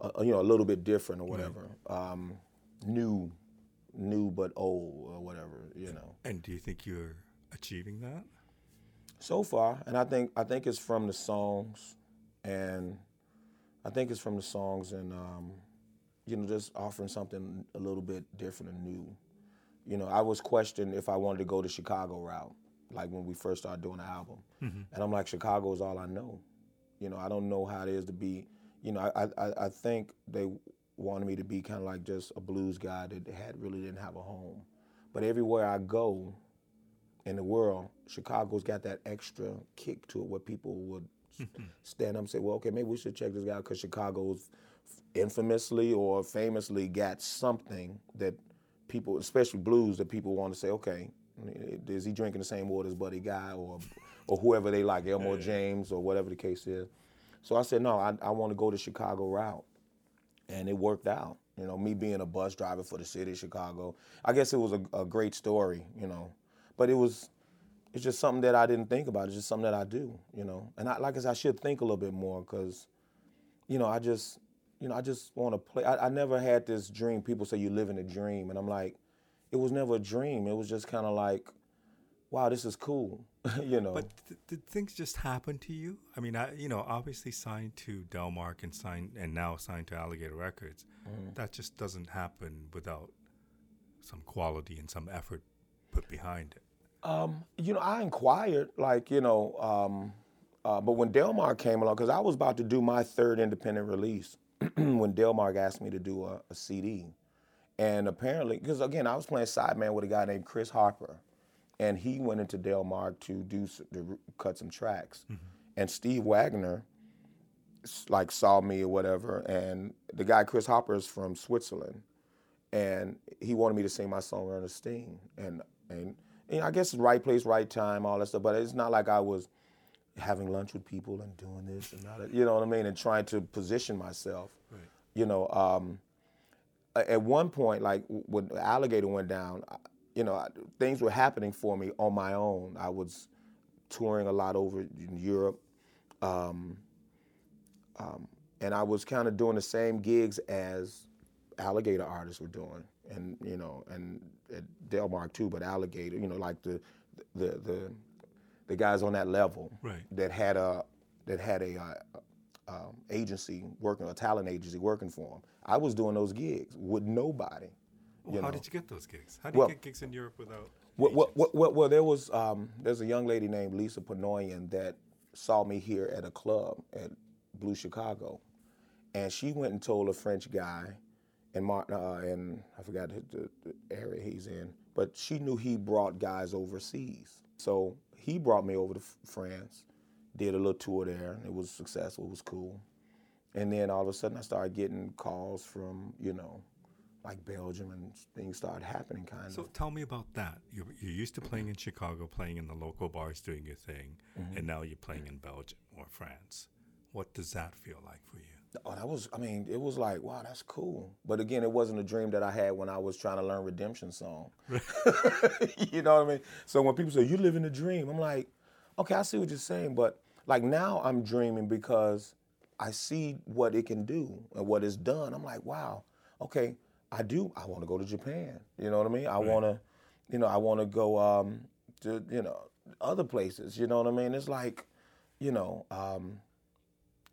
uh, you know, a little bit different or whatever. Um, new, new but old or whatever, you know. And do you think you're achieving that? So far, and I think I think it's from the songs, and I think it's from the songs and um, you know just offering something a little bit different and new. You know, I was questioned if I wanted to go the Chicago route, like when we first started doing the album, Mm-hmm. and I'm like, Chicago is all I know. You know, I don't know how it is to be. You know, I I, I think they wanted me to be kind of like just a blues guy that had really didn't have a home, but everywhere I go in the world, Chicago's got that extra kick to it where people would stand up and say, well, okay, maybe we should check this guy because Chicago's infamously or famously got something that people, especially blues, that people want to say, okay, is he drinking the same water as Buddy Guy or, or whoever they like, Elmore James or whatever the case is. So I said, no, I, I want to go the Chicago route. And it worked out. You know, me being a bus driver for the city of Chicago, I guess it was a, a great story, you know. But it was, it's just something that I didn't think about. It's just something that I do, you know. And I, like I said, I should think a little bit more because, you know, I just, you know, I just want to play. I, I never had this dream. People say you live in a dream, and I'm like, it was never a dream. It was just kind of like, wow, this is cool, you know. But th- did things just happen to you? I mean, I, you know, obviously signed to Delmark and signed and now signed to Alligator Records. Mm-hmm. That just doesn't happen without some quality and some effort put behind it. Um, you know, I inquired, like, you know, um, uh, but when Delmark came along, because I was about to do my third independent release when Delmark asked me to do a, a CD. And apparently, because again, I was playing sideman with a guy named Chris Harper, and he went into Delmark to do to cut some tracks. And Steve Wagner, like, saw me or whatever, and the guy Chris Harper is from Switzerland, and he wanted me to sing my song Ernestine, and and you know, I guess right place, right time, all that stuff. But it's not like I was having lunch with people and doing this and that. You know what I mean? And trying to position myself. Right. You know, um, at one point, like when alligator went down, you know, things were happening for me on my own. I was touring a lot over in Europe. Um, um, and I was kind of doing the same gigs as alligator artists were doing, and you know, and at Delmark too, but alligator, you know, like the the the the guys on that level Right. that had a that had a uh, um, agency working, a talent agency working for them. I was doing those gigs with nobody. Well, how know. did you get those gigs? How do Well- you get gigs in Europe without? Well, well, well, well, well, there was um, there's a young lady named Lisa Panoyan that saw me here at a club at Blue Chicago, and she went and told a French guy, and Martin, uh, and I forgot the, the, area he's in, but she knew he brought guys overseas, so he brought me over to France, did a little tour there, and it was successful, it was cool, and then all of a sudden I started getting calls from you know, like Belgium, and things started happening kind of. So tell me about that. You're, you're used to playing in Chicago, playing in the local bars, doing your thing, Mm-hmm. and now you're playing in Belgium or France. What does that feel like for you? Oh, that was, I mean, it was like, wow, that's cool. But again, it wasn't a dream that I had when I was trying to learn Redemption Song. you know what I mean? So when people say, you live in a dream, I'm like, okay, I see what you're saying. But like now I'm dreaming because I see what it can do and what it's done. I'm like, wow, okay, I do. I want to go to Japan. You know what I mean? I want to, you know, I want to go um, to, you know, other places. You know what I mean? It's like, you know, um,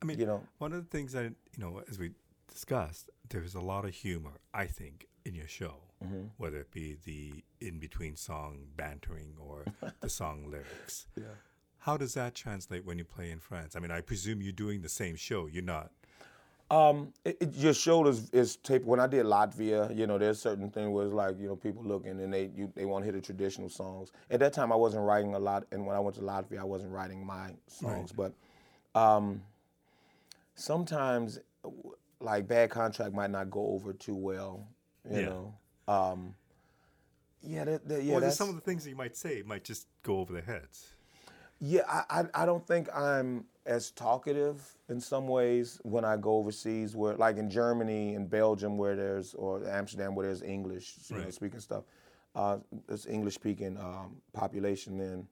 I mean, you know, one of the things that you know, as we discussed, there's a lot of humor. I think in your show, Mm-hmm. whether it be the in between song bantering or the song lyrics. Yeah. How does that translate when you play in France? I mean, I presume you're doing the same show. You're not. Um, it, it, your show is, is tape. When I did Latvia, you know, there's certain thing where it's like, you know, people looking and they you, they want to hear the traditional songs. At that time, I wasn't writing a lot, and when I went to Latvia, I wasn't writing my songs. But um, sometimes like bad contract might not go over too well. You Yeah. know. Um, yeah, that, that, yeah. or some of the things that you might say might just go over their heads. Yeah, I, I I don't think I'm as talkative in some ways when I go overseas. Where like in Germany and Belgium, where there's or Amsterdam, where there's English you know, speaking stuff, uh, it's English speaking um, population. Then,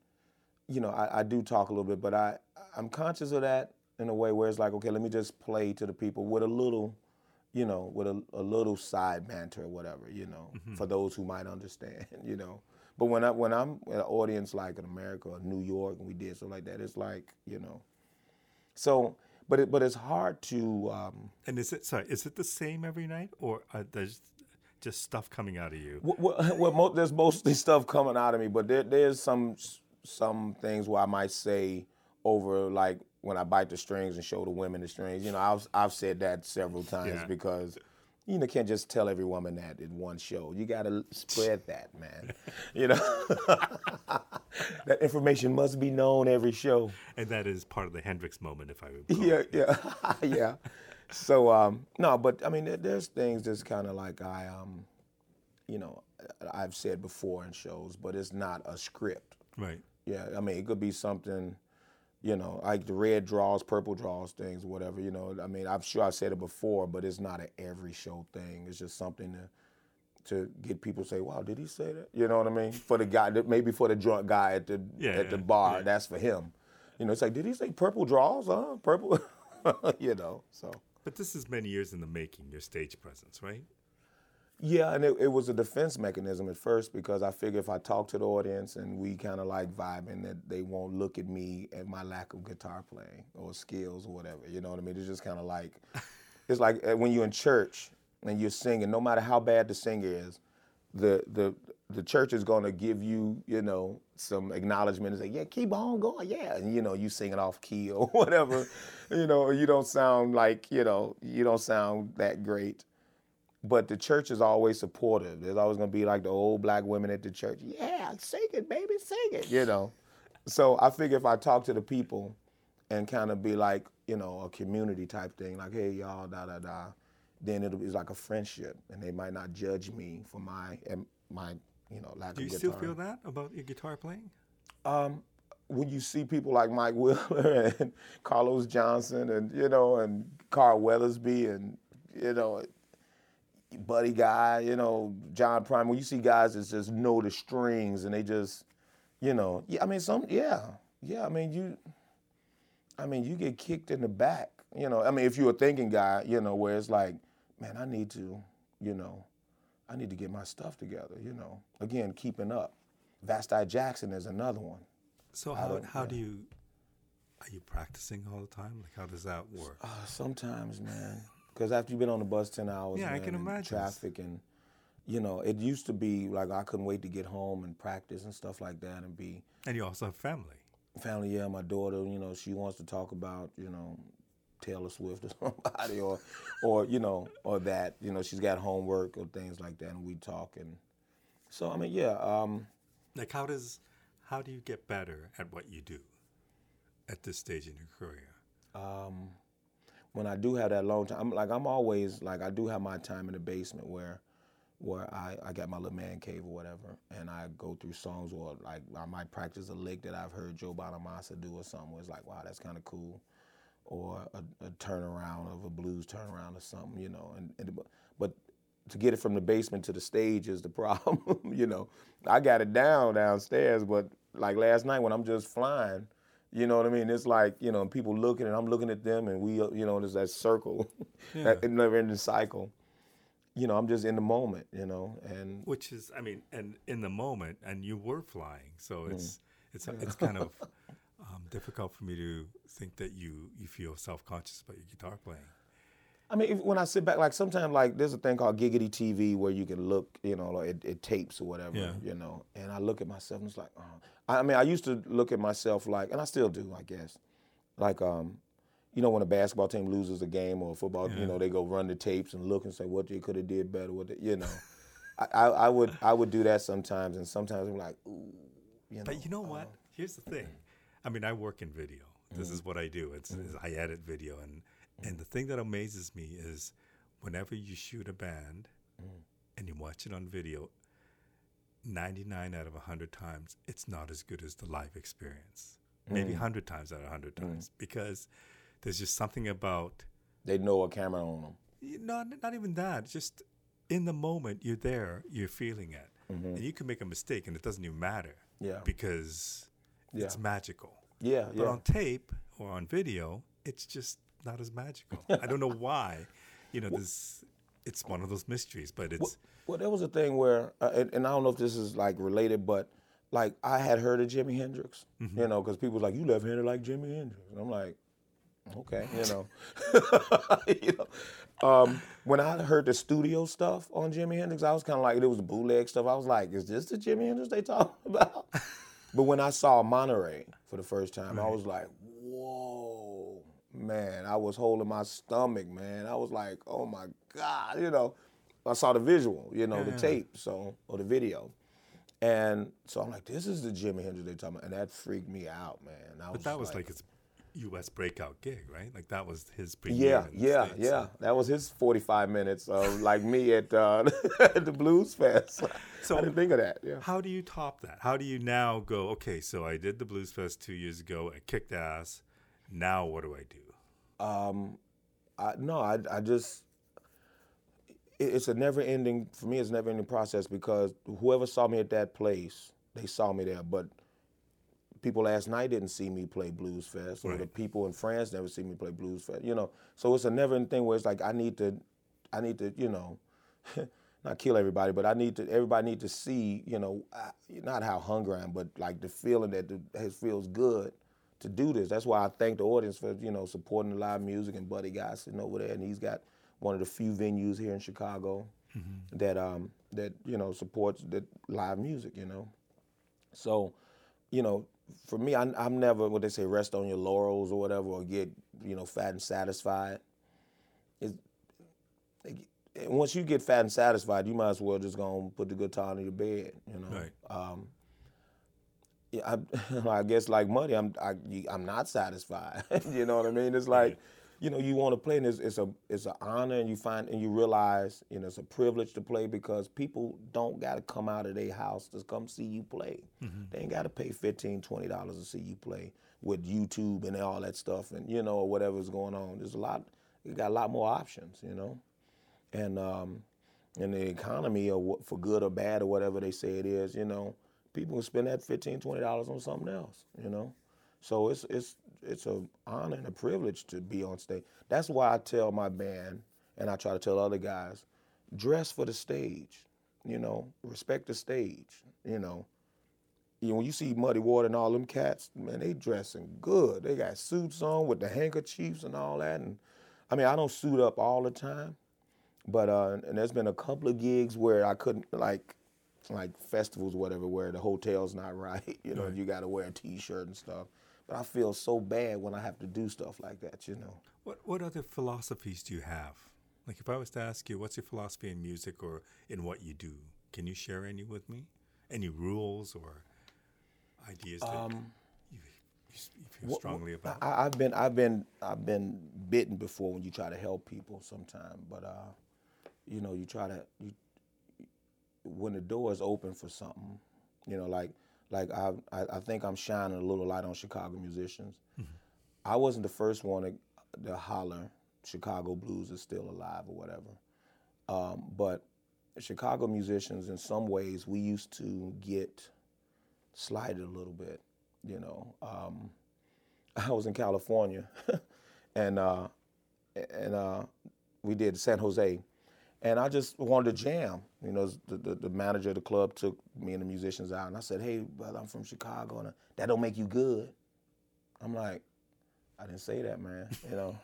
you know, I, I do talk a little bit, but I I'm conscious of that in a way where it's like, okay, let me just play to the people with a little, you know, with a, a little side banter or whatever, you know, for those who might understand, you know. But when I when I'm in an audience like in America or New York and we did stuff like that, it's like you know. So, but it, but it's hard to. Um, And is it sorry? Is it the same every night, or there's just stuff coming out of you? well, well, well mo- there's mostly stuff coming out of me, but there, there's some some things where I might say over like when I bite the strings and show the women the strings. You know, I've I've said that several times Yeah. because. You know, can't just tell every woman that in one show. You got to spread that, man. You know, that information must be known every show. And that is part of the Hendrix moment, if I recall. yeah, yeah, yeah. So um, no, but I mean, there, there's things that's kind of like I um, you know, I've said before in shows, but it's not a script. Right. Yeah, I mean, it could be something, you know, like the red draws, purple draws, things, whatever. You know, I mean, I'm sure I've said it before, but it's not an every show thing. It's just something to to get people to say, "Wow, did he say that?" You know what I mean? For the guy, that maybe for the drunk guy at the Yeah, at the bar, yeah. that's for him. You know, it's like, did he say purple draws? Huh? Purple, you know. So But this is many years in the making. Your stage presence, right? Yeah, and it, it was a defense mechanism at first because I figure if I talk to the audience and we kind of like vibing, that they won't look at me at my lack of guitar playing or skills or whatever. You know what I mean? It's just kind of like it's like uh, when you're in church and you're singing, no matter how bad the singer is, the the the church is going to give you, you know, some acknowledgement and say, yeah, keep on going, yeah, and you know, you singing off key or whatever, you know, you don't sound like, you know, you don't sound that great. But the church is always supportive. There's always going to be like the old black women at the church, yeah, sing it, baby, sing it, you know. So I figure if I talk to the people and kind of be like, you know, a community type thing, like, hey, y'all, da da da, then it'll be like a friendship, and they might not judge me for my and my, you know, lack Do you of still feel that about your guitar playing? Um, when you see people like Mike Wheeler and Carlos Johnson and you know and Carl Weathersby and you know Buddy Guy, you know John Primer, when you see guys that just know the strings and they just, you know, yeah, I mean some, yeah, yeah, I mean you, I mean you get kicked in the back, you know. I mean if you're a thinking guy, you know, where it's like, man, I need to, you know, I need to get my stuff together, you know. Again, keeping up. Vasti Jackson is another one. So how how do you are you practicing all the time? Like how does that work? Uh, sometimes, man, because after you've been on the bus ten hours, Yeah, I can and imagine. traffic and you know, it used to be like I couldn't wait to get home and practice and stuff like that and be And you also have family. family. Yeah, my daughter, you know, she wants to talk about you know Taylor Swift or somebody or or you know or that you know she's got homework or things like that and we talk and so I mean yeah um, Like how does how do you get better at what you do at this stage in your career? um, when I do have that long time, I'm like I'm always like I do have my time in the basement where where I, I got my little man cave or whatever, and I go through songs or like I might practice a lick that I've heard Joe Bonamassa do or something. Where it's like, wow, that's kind of cool, or a, a turnaround of a blues turnaround or something, you know. And, and but to get it from the basement to the stage is the problem, you know. I got it down downstairs, but like last night when I'm just flying. You know what I mean? It's like you know, people looking and I'm looking at them, and we, uh, you know, there's that circle, that never-ending cycle. You know, I'm just in the moment. You know, and Which is I mean, and in the moment and you were flying, so Mm. it's it's it's kind of um, difficult for me to think that you you feel self conscious about your guitar playing. I mean, if, when I sit back, like sometimes, like there's a thing called Giggity TV where you can look, you know, like it, it tapes or whatever, Yeah. you know. And I look at myself and it's like, oh. I mean, I used to look at myself like, and I still do, I guess, like, um, you know, when a basketball team loses a game or a football, you know, they go run the tapes and look and say what they could have did better, what they, you know. I, I, I would I would do that sometimes, and sometimes I'm like, ooh, you know. But you know what? Here's the thing. I mean, I work in video. This Mm. is what I do. It's, is I edit video, and And the thing that amazes me is whenever you shoot a band Mm. and you watch it on video, 99 out of 100 times, it's not as good as the live experience. Mm. Maybe 100 times out of 100 times because there's just something about, They know a camera on them. not, not even that, just in the moment, you're there, you're feeling it. And you can make a mistake and it doesn't even matter Mm-hmm. Yeah. because it's magical. Yeah, But yeah. on tape or on video, it's just not as magical. I don't know why. You know, this it's one of those mysteries, but it's Well, there was a thing where, uh, and, and I don't know if this is like related, but like I had heard of Jimi Hendrix, you know, because people was like, "You left-handed like Jimi Hendrix," and I'm like, "Okay," you know. you know? Um, when I heard the studio stuff on Jimi Hendrix, I was kind of like, it was bootleg stuff. I was like, "Is this the Jimi Hendrix they talking about?" but when I saw Monterey for the first time, I was like, "Whoa, man!" I was holding my stomach, man. I was like, "Oh my god," you know. I saw the visual, you know, the tape, so or the video, and so I'm like, "This is the Jimi Hendrix they talking about," and that freaked me out, man. I but that was like his U.S. breakout gig, right? Like that was his premiere. yeah, yeah, States. yeah. That was his 45 minutes of like me at, uh, at the Blues Fest. So- I didn't think of that. Yeah. How do you top that? How do you now go? Okay, so I did the Blues Fest two years ago. I kicked ass. Now what do I do? Um, I, no, I, I just, it, it's a never ending, for me, it's a never ending process because whoever saw me at that place, they saw me there. But people last night didn't see me play Blues Fest, or the people in France never see me play Blues Fest, you know. So it's a never ending thing where it's like, I need to, I need to, you know, not kill everybody, but I need to, everybody need to see, you know, I, not how hungry I am, but like the feeling that the, it feels good to do this. That's why I thank the audience for you know supporting the live music and Buddy Guy sitting over there, and he's got one of the few venues here in Chicago that um that you know supports the live music. You know, so you know for me, I, I'm never what they say rest on your laurels or whatever, or get you know fat and satisfied. It's, once you get fat and satisfied, you might as well just go and put the guitar on your bed. You know. Right. Um, I, I guess like money, I'm I, I'm not satisfied. you know what I mean? It's like, you know, you want to play, and it's, it's a it's an honor, and you find and you realize, you know, it's a privilege to play because people don't got to come out of their house to come see you play. They ain't got to pay 15 20 dollars to see you play with YouTube and all that stuff, and you know, or whatever's going on. There's a lot. You got a lot more options, you know, and um, in the economy or for good or bad or whatever they say it is, you know, people can spend that 15 20 dollars on something else, you know. So it's it's it's a honor and a privilege to be on stage. That's why I tell my band and I try to tell other guys, dress for the stage, you know, respect the stage, you know. You know, when you see Muddy Water and all them cats, man, they dressing good. They got suits on with the handkerchiefs and all that. And I mean, I don't suit up all the time, but uh, and there's been a couple of gigs where I couldn't like, like festivals, whatever, where the hotel's not right. You know, you got to wear a T-shirt and stuff. But I feel so bad when I have to do stuff like that. You know. What what other philosophies do you have? Like if I was to ask you, what's your philosophy in music or in what you do? Can you share any with me? Any rules or ideas that you, you, you feel What- strongly about? I, I've been I've been I've been bitten before when you try to help people sometime, but uh, you know you try to you when the door is open for something, you know like like I I, think I'm shining a little light on Chicago musicians. I wasn't the first one to, to holler Chicago blues is still alive or whatever, um, but Chicago musicians in some ways we used to get slighted a little bit, you know. Um, I was in California, and uh, and uh, we did San Jose, and I just wanted to jam. You know, the, the, the manager of the club took me and the musicians out, and I said, "Hey, brother, I'm from Chicago, and uh, that don't make you good." I'm like, I didn't say that, man. You know,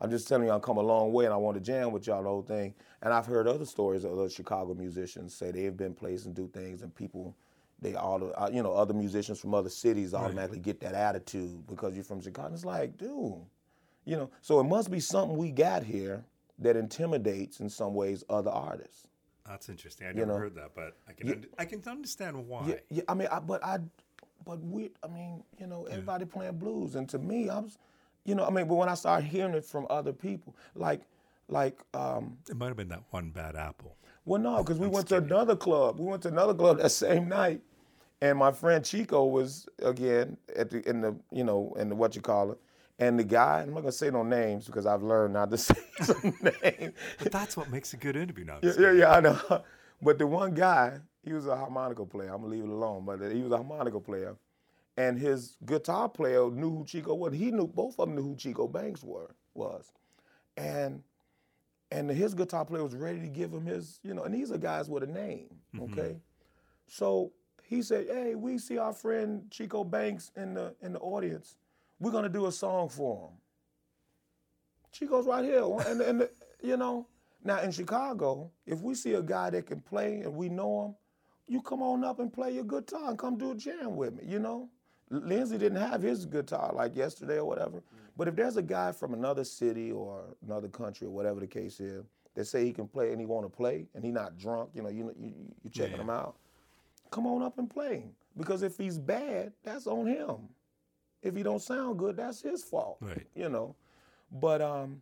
I'm just telling you, I come a long way, and I want to jam with y'all the whole thing. And I've heard other stories of other Chicago musicians say they've been places and do things, and people, they all, uh, you know, other musicians from other cities automatically get that attitude because you're from Chicago. It's like, dude, you know. So it must be something we got here that intimidates in some ways other artists. That's interesting. I never know. heard that, but I can und- I can understand why. Yeah, yeah. I mean, I, but I, but we. I mean, you know, everybody playing blues, and to me, I was, you know, I mean, but when I started hearing it from other people, like, like, um, It might have been that one bad apple. well, no, because we went to another club. We went to another club that same night, and my friend Chico was again at the in the you know in the what you call it, and the guy. I'm not gonna say no names because I've learned not to say some names. But that's what makes a good interview now. Yeah, yeah, yeah, I know. But the one guy, he was a harmonica player. I'm gonna leave it alone. But he was a harmonica player, and his guitar player knew who Chico was. He knew both of them knew who Chico Banks were was, and and his guitar player was ready to give him his, you know. And these are guys with a name, mm-hmm. okay. So he said, "Hey, we see our friend Chico Banks in the in the audience. We're gonna do a song for him." She goes right here, and, and you know. Now in Chicago, if we see a guy that can play and we know him, you come on up and play your guitar and come do a jam with me. You know, Lindsey didn't have his guitar like yesterday or whatever. Mm. But if there's a guy from another city or another country or whatever the case is that say he can play and he want to play and he not drunk, you know, you you you checking Yeah. him out, come on up and play. Because if he's bad, that's on him. If he don't sound good, that's his fault. Right. You know, but um,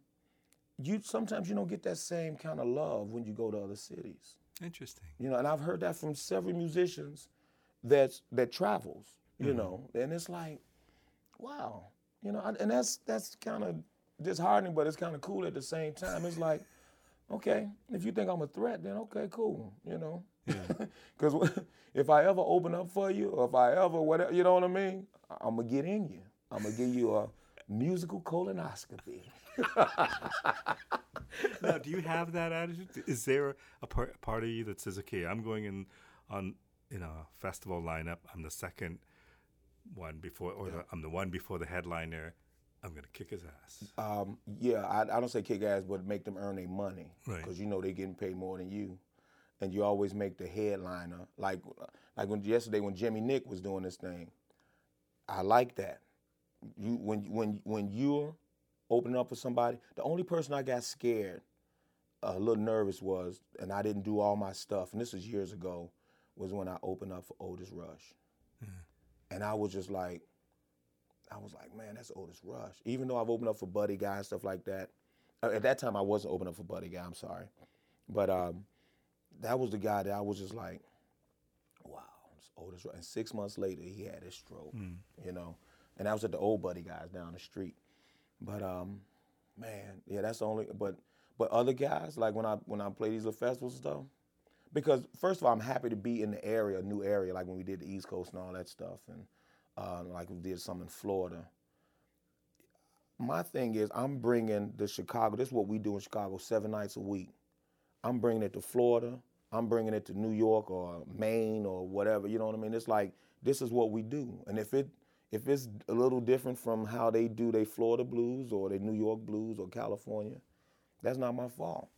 you sometimes you don't get that same kind of love when you go to other cities. Interesting. You know, and I've heard that from several musicians that that travels. You know, and it's like, wow, you know, and that's that's kind of disheartening, but it's kind of cool at the same time. It's like, okay, if you think I'm a threat, then okay, cool. You know, because if I ever open up for you, or if I ever whatever, you know what I mean, I'm gonna get in you. I'm gonna give you a musical colonoscopy. now, do you have that attitude? Is there a part, part of you that says, "Okay, I'm going in on in a festival lineup. I'm the second one before, or the, I'm the one before the headliner. I'm gonna kick his ass." Um, yeah, I, I don't say kick ass, but make them earn their money Right. because you know they're getting paid more than you, and you always make the headliner. Like, like when yesterday when Jimmy Nick was doing this thing, I like that. You when when when you're opening up for somebody, the only person I got scared, a little nervous was, and I didn't do all my stuff, and this was years ago, was when I opened up for Otis Rush, and I was just like. I was like, man, that's Otis Rush. Even though I've opened up for Buddy Guy and stuff like that. uh, At that time, I wasn't opening up for Buddy Guy. I'm sorry, but um, that was the guy that I was just like, wow, Rush. And six months later, he had his stroke. You know, and that was at the old Buddy Guys down the street. But um, man, yeah, that's the only. But but other guys, like when I when I play these little festivals and stuff, because first of all, I'm happy to be in the area, a new area, like when we did the East Coast and all that stuff, and uh, like we did some in Florida. My thing is, I'm bringing the Chicago. This is what we do in Chicago, seven nights a week. I'm bringing it to Florida. I'm bringing it to New York or Maine or whatever. You know what I mean? It's like this is what we do, and if it if it's a little different from how they do their Florida blues or their New York blues or California, that's not my fault.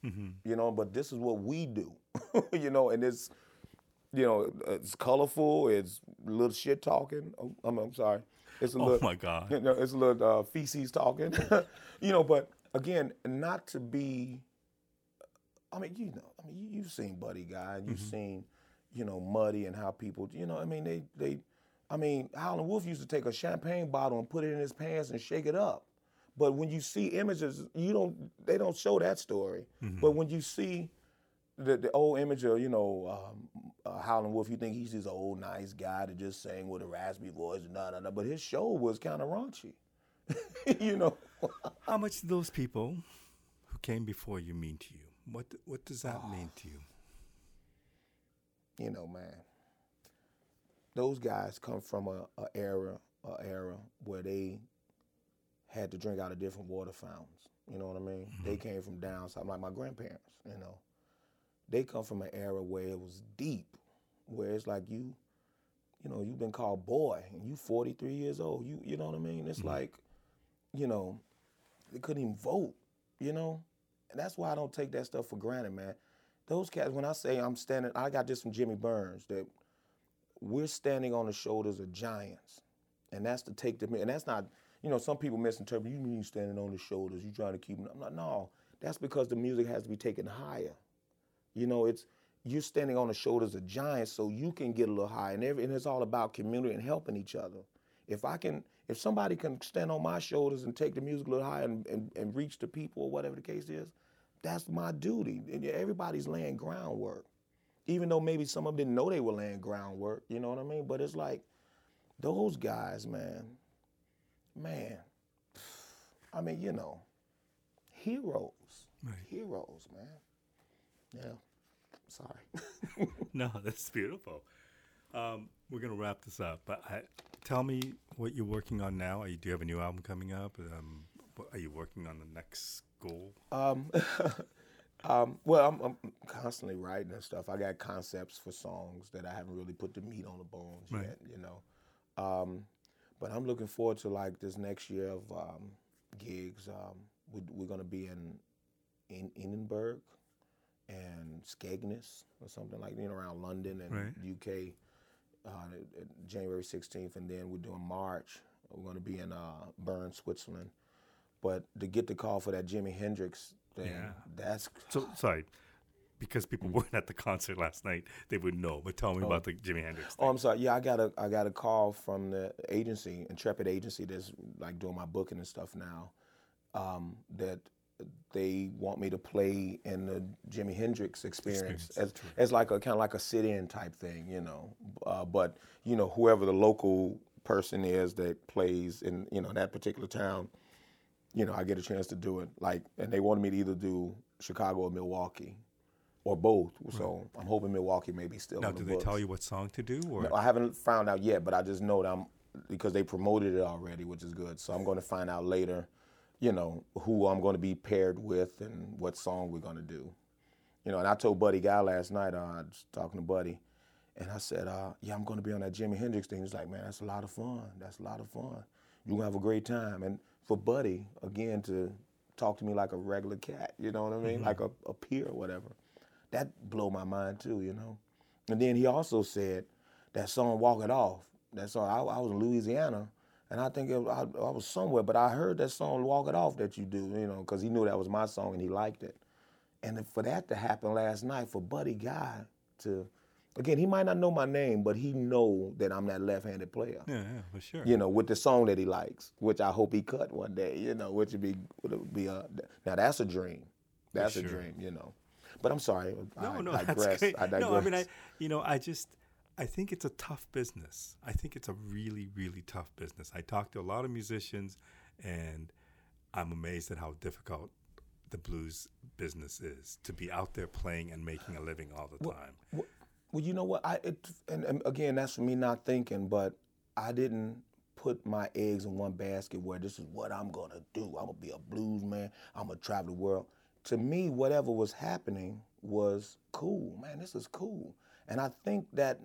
You know, but this is what we do. you know, and it's you know it's colorful. It's a little shit talking. Oh, I'm, I'm sorry. It's a little. Oh my God. You know, it's a little uh, feces talking. you know, but again, not to be. I mean, you know, I mean, you, you've seen Buddy Guy, and you've seen, you know, Muddy and how people, you know, I mean, they, they, I mean, Howlin' Wolf used to take a champagne bottle and put it in his pants and shake it up. But when you see images, you don't, they don't show that story. But when you see the, the old image of, you know, um, uh, Howlin' Wolf, you think he's this old nice guy that just sang with a raspy voice and da da da. But his show was kind of raunchy, you know. How much do those people who came before you mean to you? What What does that Ah. mean to you? you know, man, those guys come from a, a era, a era where they had to drink out of different water fountains. You know what I mean? They came from down south, like my grandparents. You know, they come from an era where it was deep, where it's like you, you know, you've been called boy, and you 43 years old. You, you know what I mean? It's like, you know, they couldn't even vote. You know, that's why I don't take that stuff for granted, man those cats, when I say I'm standing, I got this from Jimmy Burns that we're standing on the shoulders of giants. And that's to take the, and that's not, you know, some people misinterpret, you mean standing on the shoulders, you trying to keep. I'm like, no, that's because the music has to be taken higher. You know, it's, you're standing on the shoulders of giants so you can get a little higher. And, every, and it's all about community and helping each other. If I can, if somebody can stand on my shoulders and take the music a little higher and, and, and reach the people or whatever the case is, that's my duty. And everybody's laying groundwork. Even though maybe some of them didn't know they were laying groundwork, you know what I mean? But it's like those guys, man, man, I mean, you know, heroes. Right. Heroes, man. Yeah. Sorry. no, that's beautiful. Um, we're gonna wrap this up, but I, tell me what you're working on now. Are you, do you have a new album coming up? Um, what, are you working on the next goal? Um, um, well, I'm, I'm, constantly writing and stuff. I got concepts for songs that I haven't really put the meat on the bones Right. yet, you know. Um, but I'm looking forward to like this next year of um, gigs. Um, we, we're going to be in in Edinburgh and Skegness or something like that, you know around London and Right. UK. Uh, January 16th, and then we're doing March. We're going to be in uh, Bern, Switzerland. But to get the call for that Jimi Hendrix thing, Yeah. that's So sorry, because people weren't at the concert last night, they would know. But tell me about the Jimi Hendrix. Oh, I'm sorry. Yeah, I got a I got a call from the agency, Intrepid Agency, that's like doing my booking and stuff now. Um, that they want me to play in the Jimi Hendrix experience, Experience, as, as like a kind of like a sit-in type thing, you know. Uh, but you know, whoever the local person is that plays in you know that particular town, you know, I get a chance to do it. Like, and they wanted me to either do Chicago or Milwaukee, or both. So I'm hoping Milwaukee may be still. now, the do they tell you what song to do? Or No, I haven't found out yet, but I just know that I'm because they promoted it already, which is good. So I'm going to find out later, you know, who I'm going to be paired with and what song we're going to do. You know, and I told Buddy Guy last night, uh, I was talking to Buddy, and I said, uh, yeah, I'm going to be on that Jimi Hendrix thing. He's like, man, that's a lot of fun. That's a lot of fun. You're going to have a great time. And for Buddy, again, to talk to me like a regular cat, you know what I mean? Mm-hmm. Like a, a peer or whatever. That blew my mind too, you know. And then he also said that song "Walk It Off." That song I, I was in Louisiana, and I think it, I, I was somewhere, but I heard that song "Walk It Off" that you do, you know, because he knew that was my song and he liked it. And for that to happen last night, for Buddy Guy to, again, he might not know my name, but he know that I'm that left-handed player. yeah, yeah, for sure. You know, with the song that he likes, which I hope he cut one day. You know, which would be would be uh, a now that's a dream. That's a sure. dream. You know. But I'm sorry. No, I no, digress. that's great. I digress. No, I mean, I, you know, I just, I think it's a tough business. I think it's a really, really tough business. I talk to a lot of musicians, and I'm amazed at how difficult the blues business is to be out there playing and making a living all the time. Well, well, you know what? I it, and, and again, that's for me not thinking, but I didn't put my eggs in one basket where this is what I'm gonna do. I'm gonna be a blues man. I'm gonna travel the world. To me, whatever was happening was cool, man. This is cool, and I think that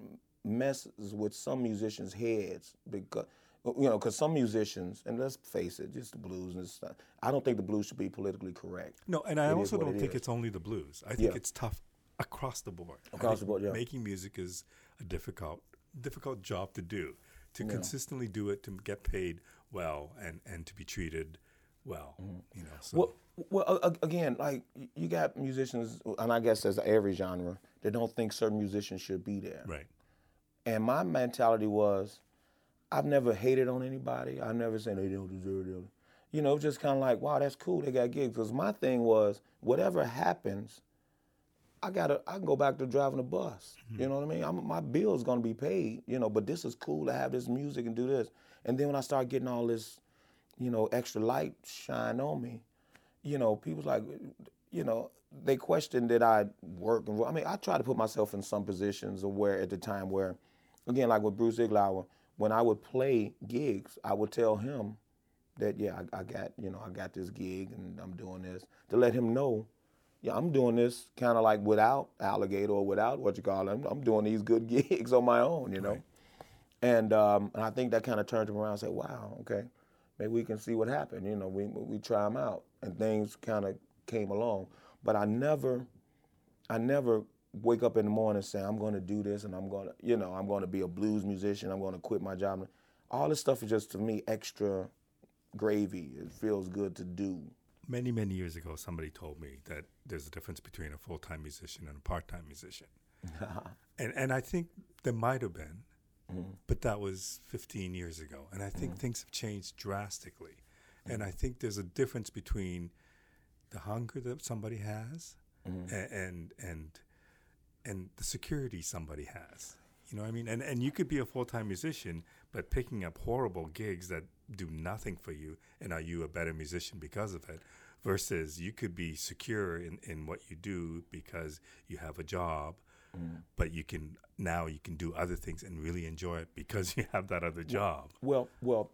messes with some musicians' heads because. You know, because some musicians, and let's face it, just the blues and stuff. I don't think the blues should be politically correct. No, and I It also don't it think is. it's only the blues. I think Yeah. it's tough across the board. Across the board, yeah. Making music is a difficult, difficult job to do. To consistently do it, to get paid well, and and to be treated well. Mm-hmm. You know, so Well, well, again, like you got musicians, and I guess as every genre, that don't think certain musicians should be there. right. And my mentality was, I've never hated on anybody. I never said they don't deserve it. You know, just kind of like, wow, that's cool. They got gigs. Because my thing was, whatever happens, I gotta, I can go back to driving a bus. You mm-hmm. know what I mean? I'm, my bill's gonna be paid. You know, but this is cool to have this music and do this. And then when I start getting all this, you know, extra light shine on me, you know, people's like, you know, they question did I work and I mean, I try to put myself in some positions of where at the time where, again, like with Bruce Iglauer, when I would play gigs, I would tell him that yeah, I, I got you know I got this gig and I'm doing this to let him know, yeah, I'm doing this kind of like without alligator or without what you call it. I'm, I'm doing these good gigs on my own, you know. And um, and I think that kind of turned him around and said, wow, okay, maybe we can see what happened. You know, we we try them out, and things kind of came along. But I never, I never wake up in the morning saying I'm going to do this and I'm going to, you know, I'm going to be a blues musician. I'm going to quit my job. All this stuff is just to me extra gravy. It feels good to do. Many, many years ago, somebody told me that there's a difference between a full time musician and a part time musician. and, and I think there might have been, mm-hmm. but that was 15 years ago. And I think mm-hmm. things have changed drastically. And I mm-hmm. think there's a difference between the hunger that somebody has a- and and and the security somebody has. You know what I mean? And and you could be a full time musician, but picking up horrible gigs that do nothing for you, and are you a better musician because of it? Versus you could be secure in, in what you do because you have a job, but you can now you can do other things and really enjoy it because you have that other job. Well, well,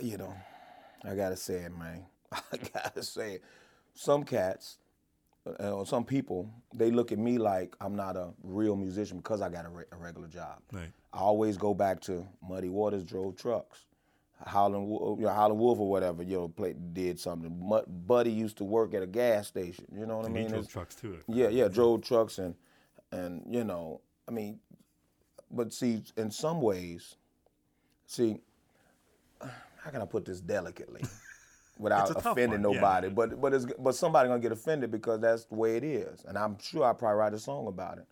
you know, I gotta say it, man. I gotta say it. Some cats, uh, or some people, they look at me like I'm not a real musician because I got a, re- a regular job. Right. I always go back to Muddy Waters drove trucks. Howlin', you know, Howlin' Wolf or whatever, you know, play, did something. Mud, Buddy used to work at a gas station. You know what And I he mean? drove It's- trucks too. yeah, yeah, drove trucks and and you know, I mean, but see, in some ways, see, how can I put this delicately without It's a tough offending one, yeah. nobody? But but it's but somebody gonna get offended because that's the way it is, and I'm sure I probably write a song about it.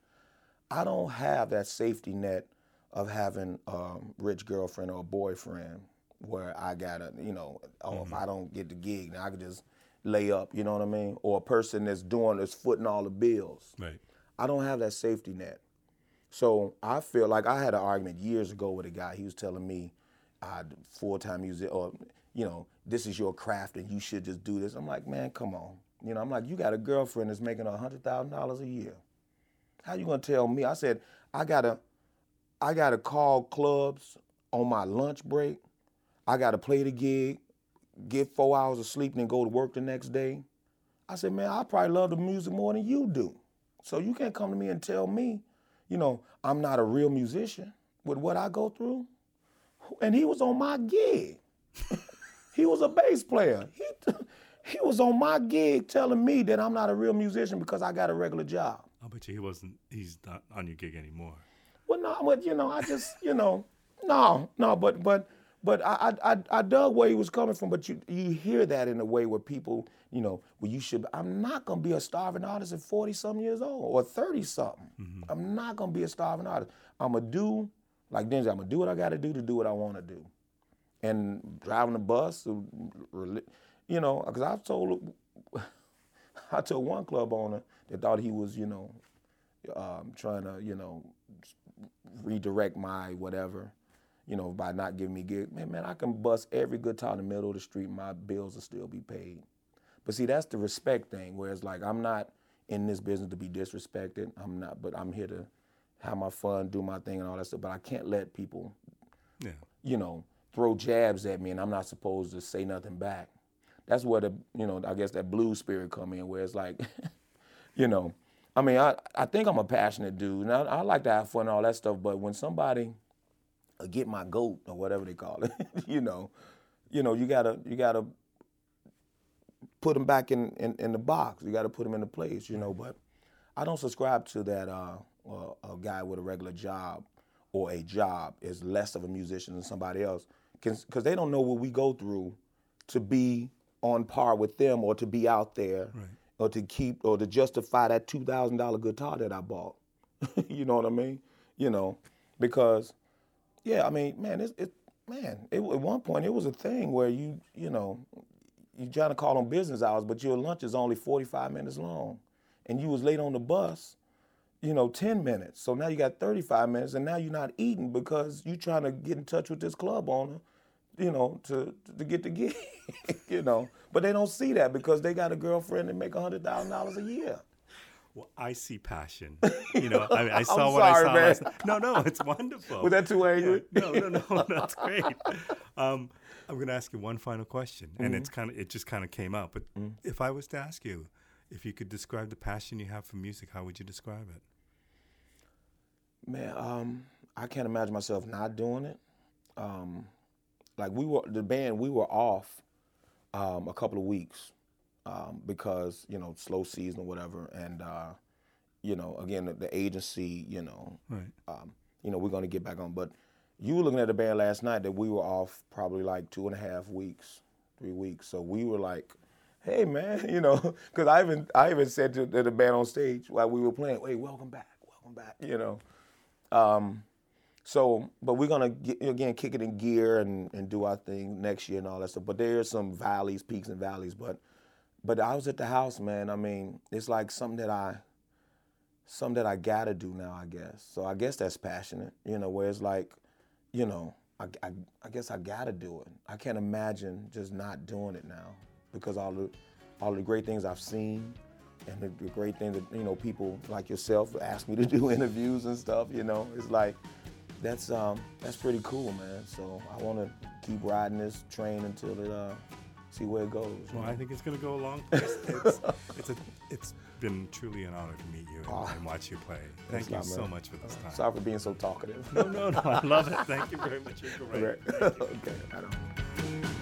I don't have that safety net of having a rich girlfriend or a boyfriend where I gotta, you know, oh, if I don't get the gig, then I can just lay up, you know what I mean? Or a person that's doing, that's footing all the bills. Right. I don't have that safety net. So I feel like I had an argument years ago with a guy. He was telling me, uh, full time music, or you know, this is your craft and you should just do this. I'm like, man, come on. You know, I'm like, you got a girlfriend that's making hundred thousand dollars a year. How you gonna tell me? I said, I gotta, I gotta call clubs on my lunch break. I gotta play the gig, get four hours of sleep, and then go to work the next day. I said, man, I probably love the music more than you do. So you can't come to me and tell me, you know, I'm not a real musician with what I go through. And he was on my gig. he was a bass player. He, he was on my gig telling me that I'm not a real musician because I got a regular job. I'll bet you he wasn't. He's not on your gig anymore. Well, no, but you know, I just, you know, no, no, but but but I I I, I dug where he was coming from. But you you hear that in a way where people, you know, well, you should. I'm not gonna be a starving artist at 40 something years old or 30 something. I'm not gonna be a starving artist. I'm gonna do like Denzel. I'm gonna do what I got to do to do what I want to do. And driving the bus, you know, because I've told I told one club owner that thought he was, you know, um, trying to, you know, redirect my whatever, you know, by not giving me gig. Man, man, I can bust every guitar in the middle of the street, my bills will still be paid. But see, that's the respect thing. Whereas, like, I'm not in this business to be disrespected. I'm not, but I'm here to have my fun, do my thing, and all that stuff. But I can't let people, Yeah. you know, throw jabs at me, and I'm not supposed to say nothing back. That's where the, you know, I guess that blue spirit come in, where it's like, you know, I mean, I, I think I'm a passionate dude, and I, I like to have fun and all that stuff. But when somebody get my goat or whatever they call it, you know, you know, you gotta you gotta put them back in, in, in the box. You gotta put them in the place, you know. But I don't subscribe to that. Uh, uh, a guy with a regular job or a job is less of a musician than somebody else, because they don't know what we go through to be on par with them or to be out there Right. or to keep or to justify that two thousand dollar guitar that I bought. you know what I mean? You know, because yeah, I mean, man, it's it man. It, at one point, it was a thing where you you know you trying to call on business hours, but your lunch is only forty five minutes long, and you was late on the bus. You know, 10 minutes. So now you got 35 minutes, and now you're not eating because you're trying to get in touch with this club owner you know, to to get the gig, you know. But they don't see that because they got a girlfriend that make hundred thousand dollars a year. Well, I see passion. You know, I, mean, I saw what I saw. man. Last, no, no, it's wonderful. Was that too angry? No, no, no, that's great. Um, I'm going to ask you one final question, and Mm-hmm. it's kind of it just kind of came out. But if I was to ask you, if you could describe the passion you have for music, how would you describe it? Man, um, I can't imagine myself not doing it. Um, like we were the band, we were off um, a couple of weeks um, because you know slow season or whatever, and uh, you know again the, the agency, you know, Right. um, you know we're gonna get back on. But you were looking at the band last night that we were off probably like two and a half weeks, three weeks. So we were like, hey man, you know, because I even I even said to, to the band on stage while we were playing, hey, welcome back, welcome back, you know. Um, So, but we're gonna get, again kick it in gear and, and do our thing next year and all that stuff. But there's some valleys, peaks and valleys. But but I was at the house, man. I mean, it's like something that I something that I gotta do now, I guess. So I guess that's passionate, you know, where it's like, you know, I, I, I guess I gotta do it. I can't imagine just not doing it now because all the all the great things I've seen and the, the great thing that you know people like yourself ask me to do interviews and stuff. You know, it's like that's um, that's pretty cool, man. So I want to keep riding this train until it uh, see where it goes. Well, I think it's going to go a long place. It's, it's, a, it's been truly an honor to meet you and, Oh, and watch you play. Thank you so much for this time. Sorry for being so talkative. No, no, no. I love it. Thank you very much. You're great. okay, okay, I don't.